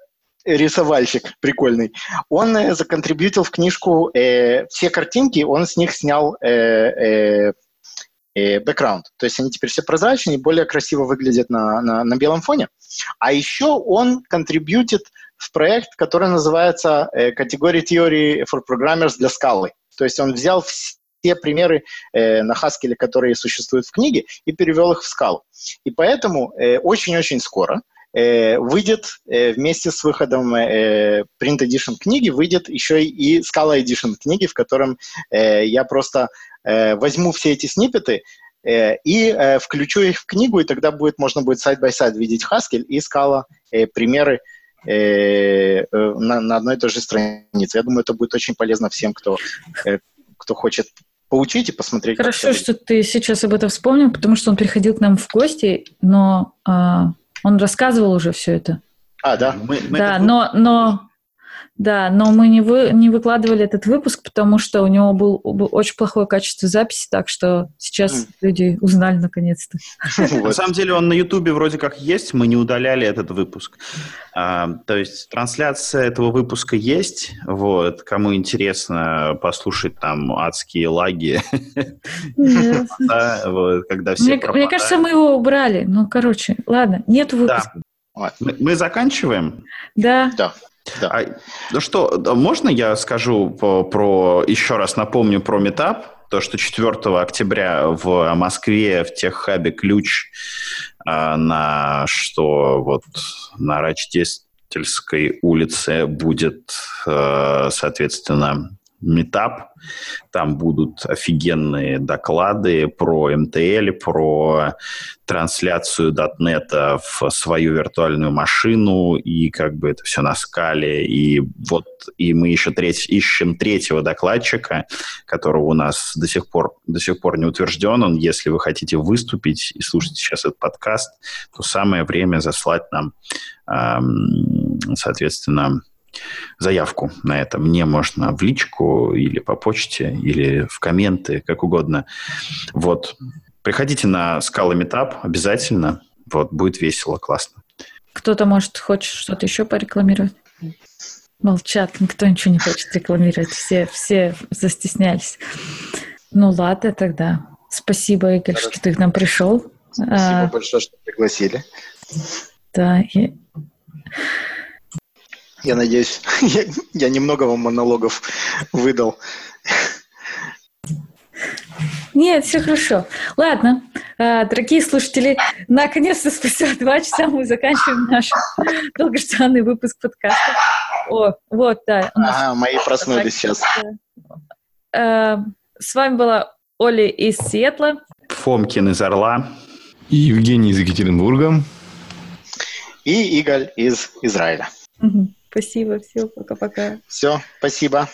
рисовальщик прикольный, он э, законтрибьютил в книжку э, все картинки, он с них снял э, э, э, бэкграунд. То есть они теперь все прозрачные более красиво выглядят на, на, на белом фоне. А еще он контрибьютит в проект, который называется э, Category Theory for Programmers для скалы. То есть он взял все примеры э, на Haskell, которые существуют в книге, и перевел их в скалу. И поэтому э, очень-очень скоро Э, выйдет э, вместе с выходом э, Print Edition книги, выйдет еще и Scala Edition книги, в котором я просто возьму все эти сниппеты и включу их в книгу, и тогда будет, можно будет side-by-side видеть Haskell и Scala примеры на, на одной и той же странице. Я думаю, это будет очень полезно всем, кто, кто хочет поучить и посмотреть. Хорошо, что ты сейчас об этом вспомнил, потому что он приходил к нам в гости, но а, он рассказывал уже все это. А, да? Мы, мы да, это... но, но да, но мы не, вы, не выкладывали этот выпуск, потому что у него был, был очень плохое качество записи, так что сейчас mm. люди узнали наконец-то. На самом деле он на Ютубе вроде как есть, мы не удаляли этот выпуск. А, то есть трансляция этого выпуска есть, вот, кому интересно послушать там адские лаги, когда все Мне кажется, мы его убрали, ну, короче, ладно, нет выпуска. Мы заканчиваем? Да. Да. Да. А, ну что, можно я скажу по, про, еще раз напомню про метап, то, что 4 октября в Москве в теххабе ключ а, на что вот на Рочдествельской улице будет, а, соответственно, метап. Там будут офигенные доклады про МТЛ, про трансляцию .NET в свою виртуальную машину, и как бы это все на скале. И вот и мы еще треть, ищем третьего докладчика, которого у нас до сих пор, до сих пор не утвержден. Он, если вы хотите выступить и слушать сейчас этот подкаст, то самое время заслать нам, соответственно, заявку на это. Мне можно в личку или по почте, или в комменты, как угодно. Вот. Приходите на Скала Метап обязательно. Вот, будет весело, классно. Кто-то, может, хочет что-то еще порекламировать? Молчат, никто ничего не хочет рекламировать. Все, все застеснялись. Ну ладно тогда. Спасибо, Игорь, Хорошо. что ты к нам пришел. Спасибо а, большое, что пригласили. Да. И... Я надеюсь, я, я немного вам монологов выдал. Нет, все хорошо. Ладно, а, дорогие слушатели, наконец-то спустя два часа мы заканчиваем наш долгожданный выпуск подкаста. О, вот, да. У нас ага, мои проснулись сейчас. А, с вами была Оля из Сиэтла. Фомкин из Орла. И Евгений из Екатеринбурга. И Игорь из Израиля. Спасибо, все, пока-пока. Все, спасибо.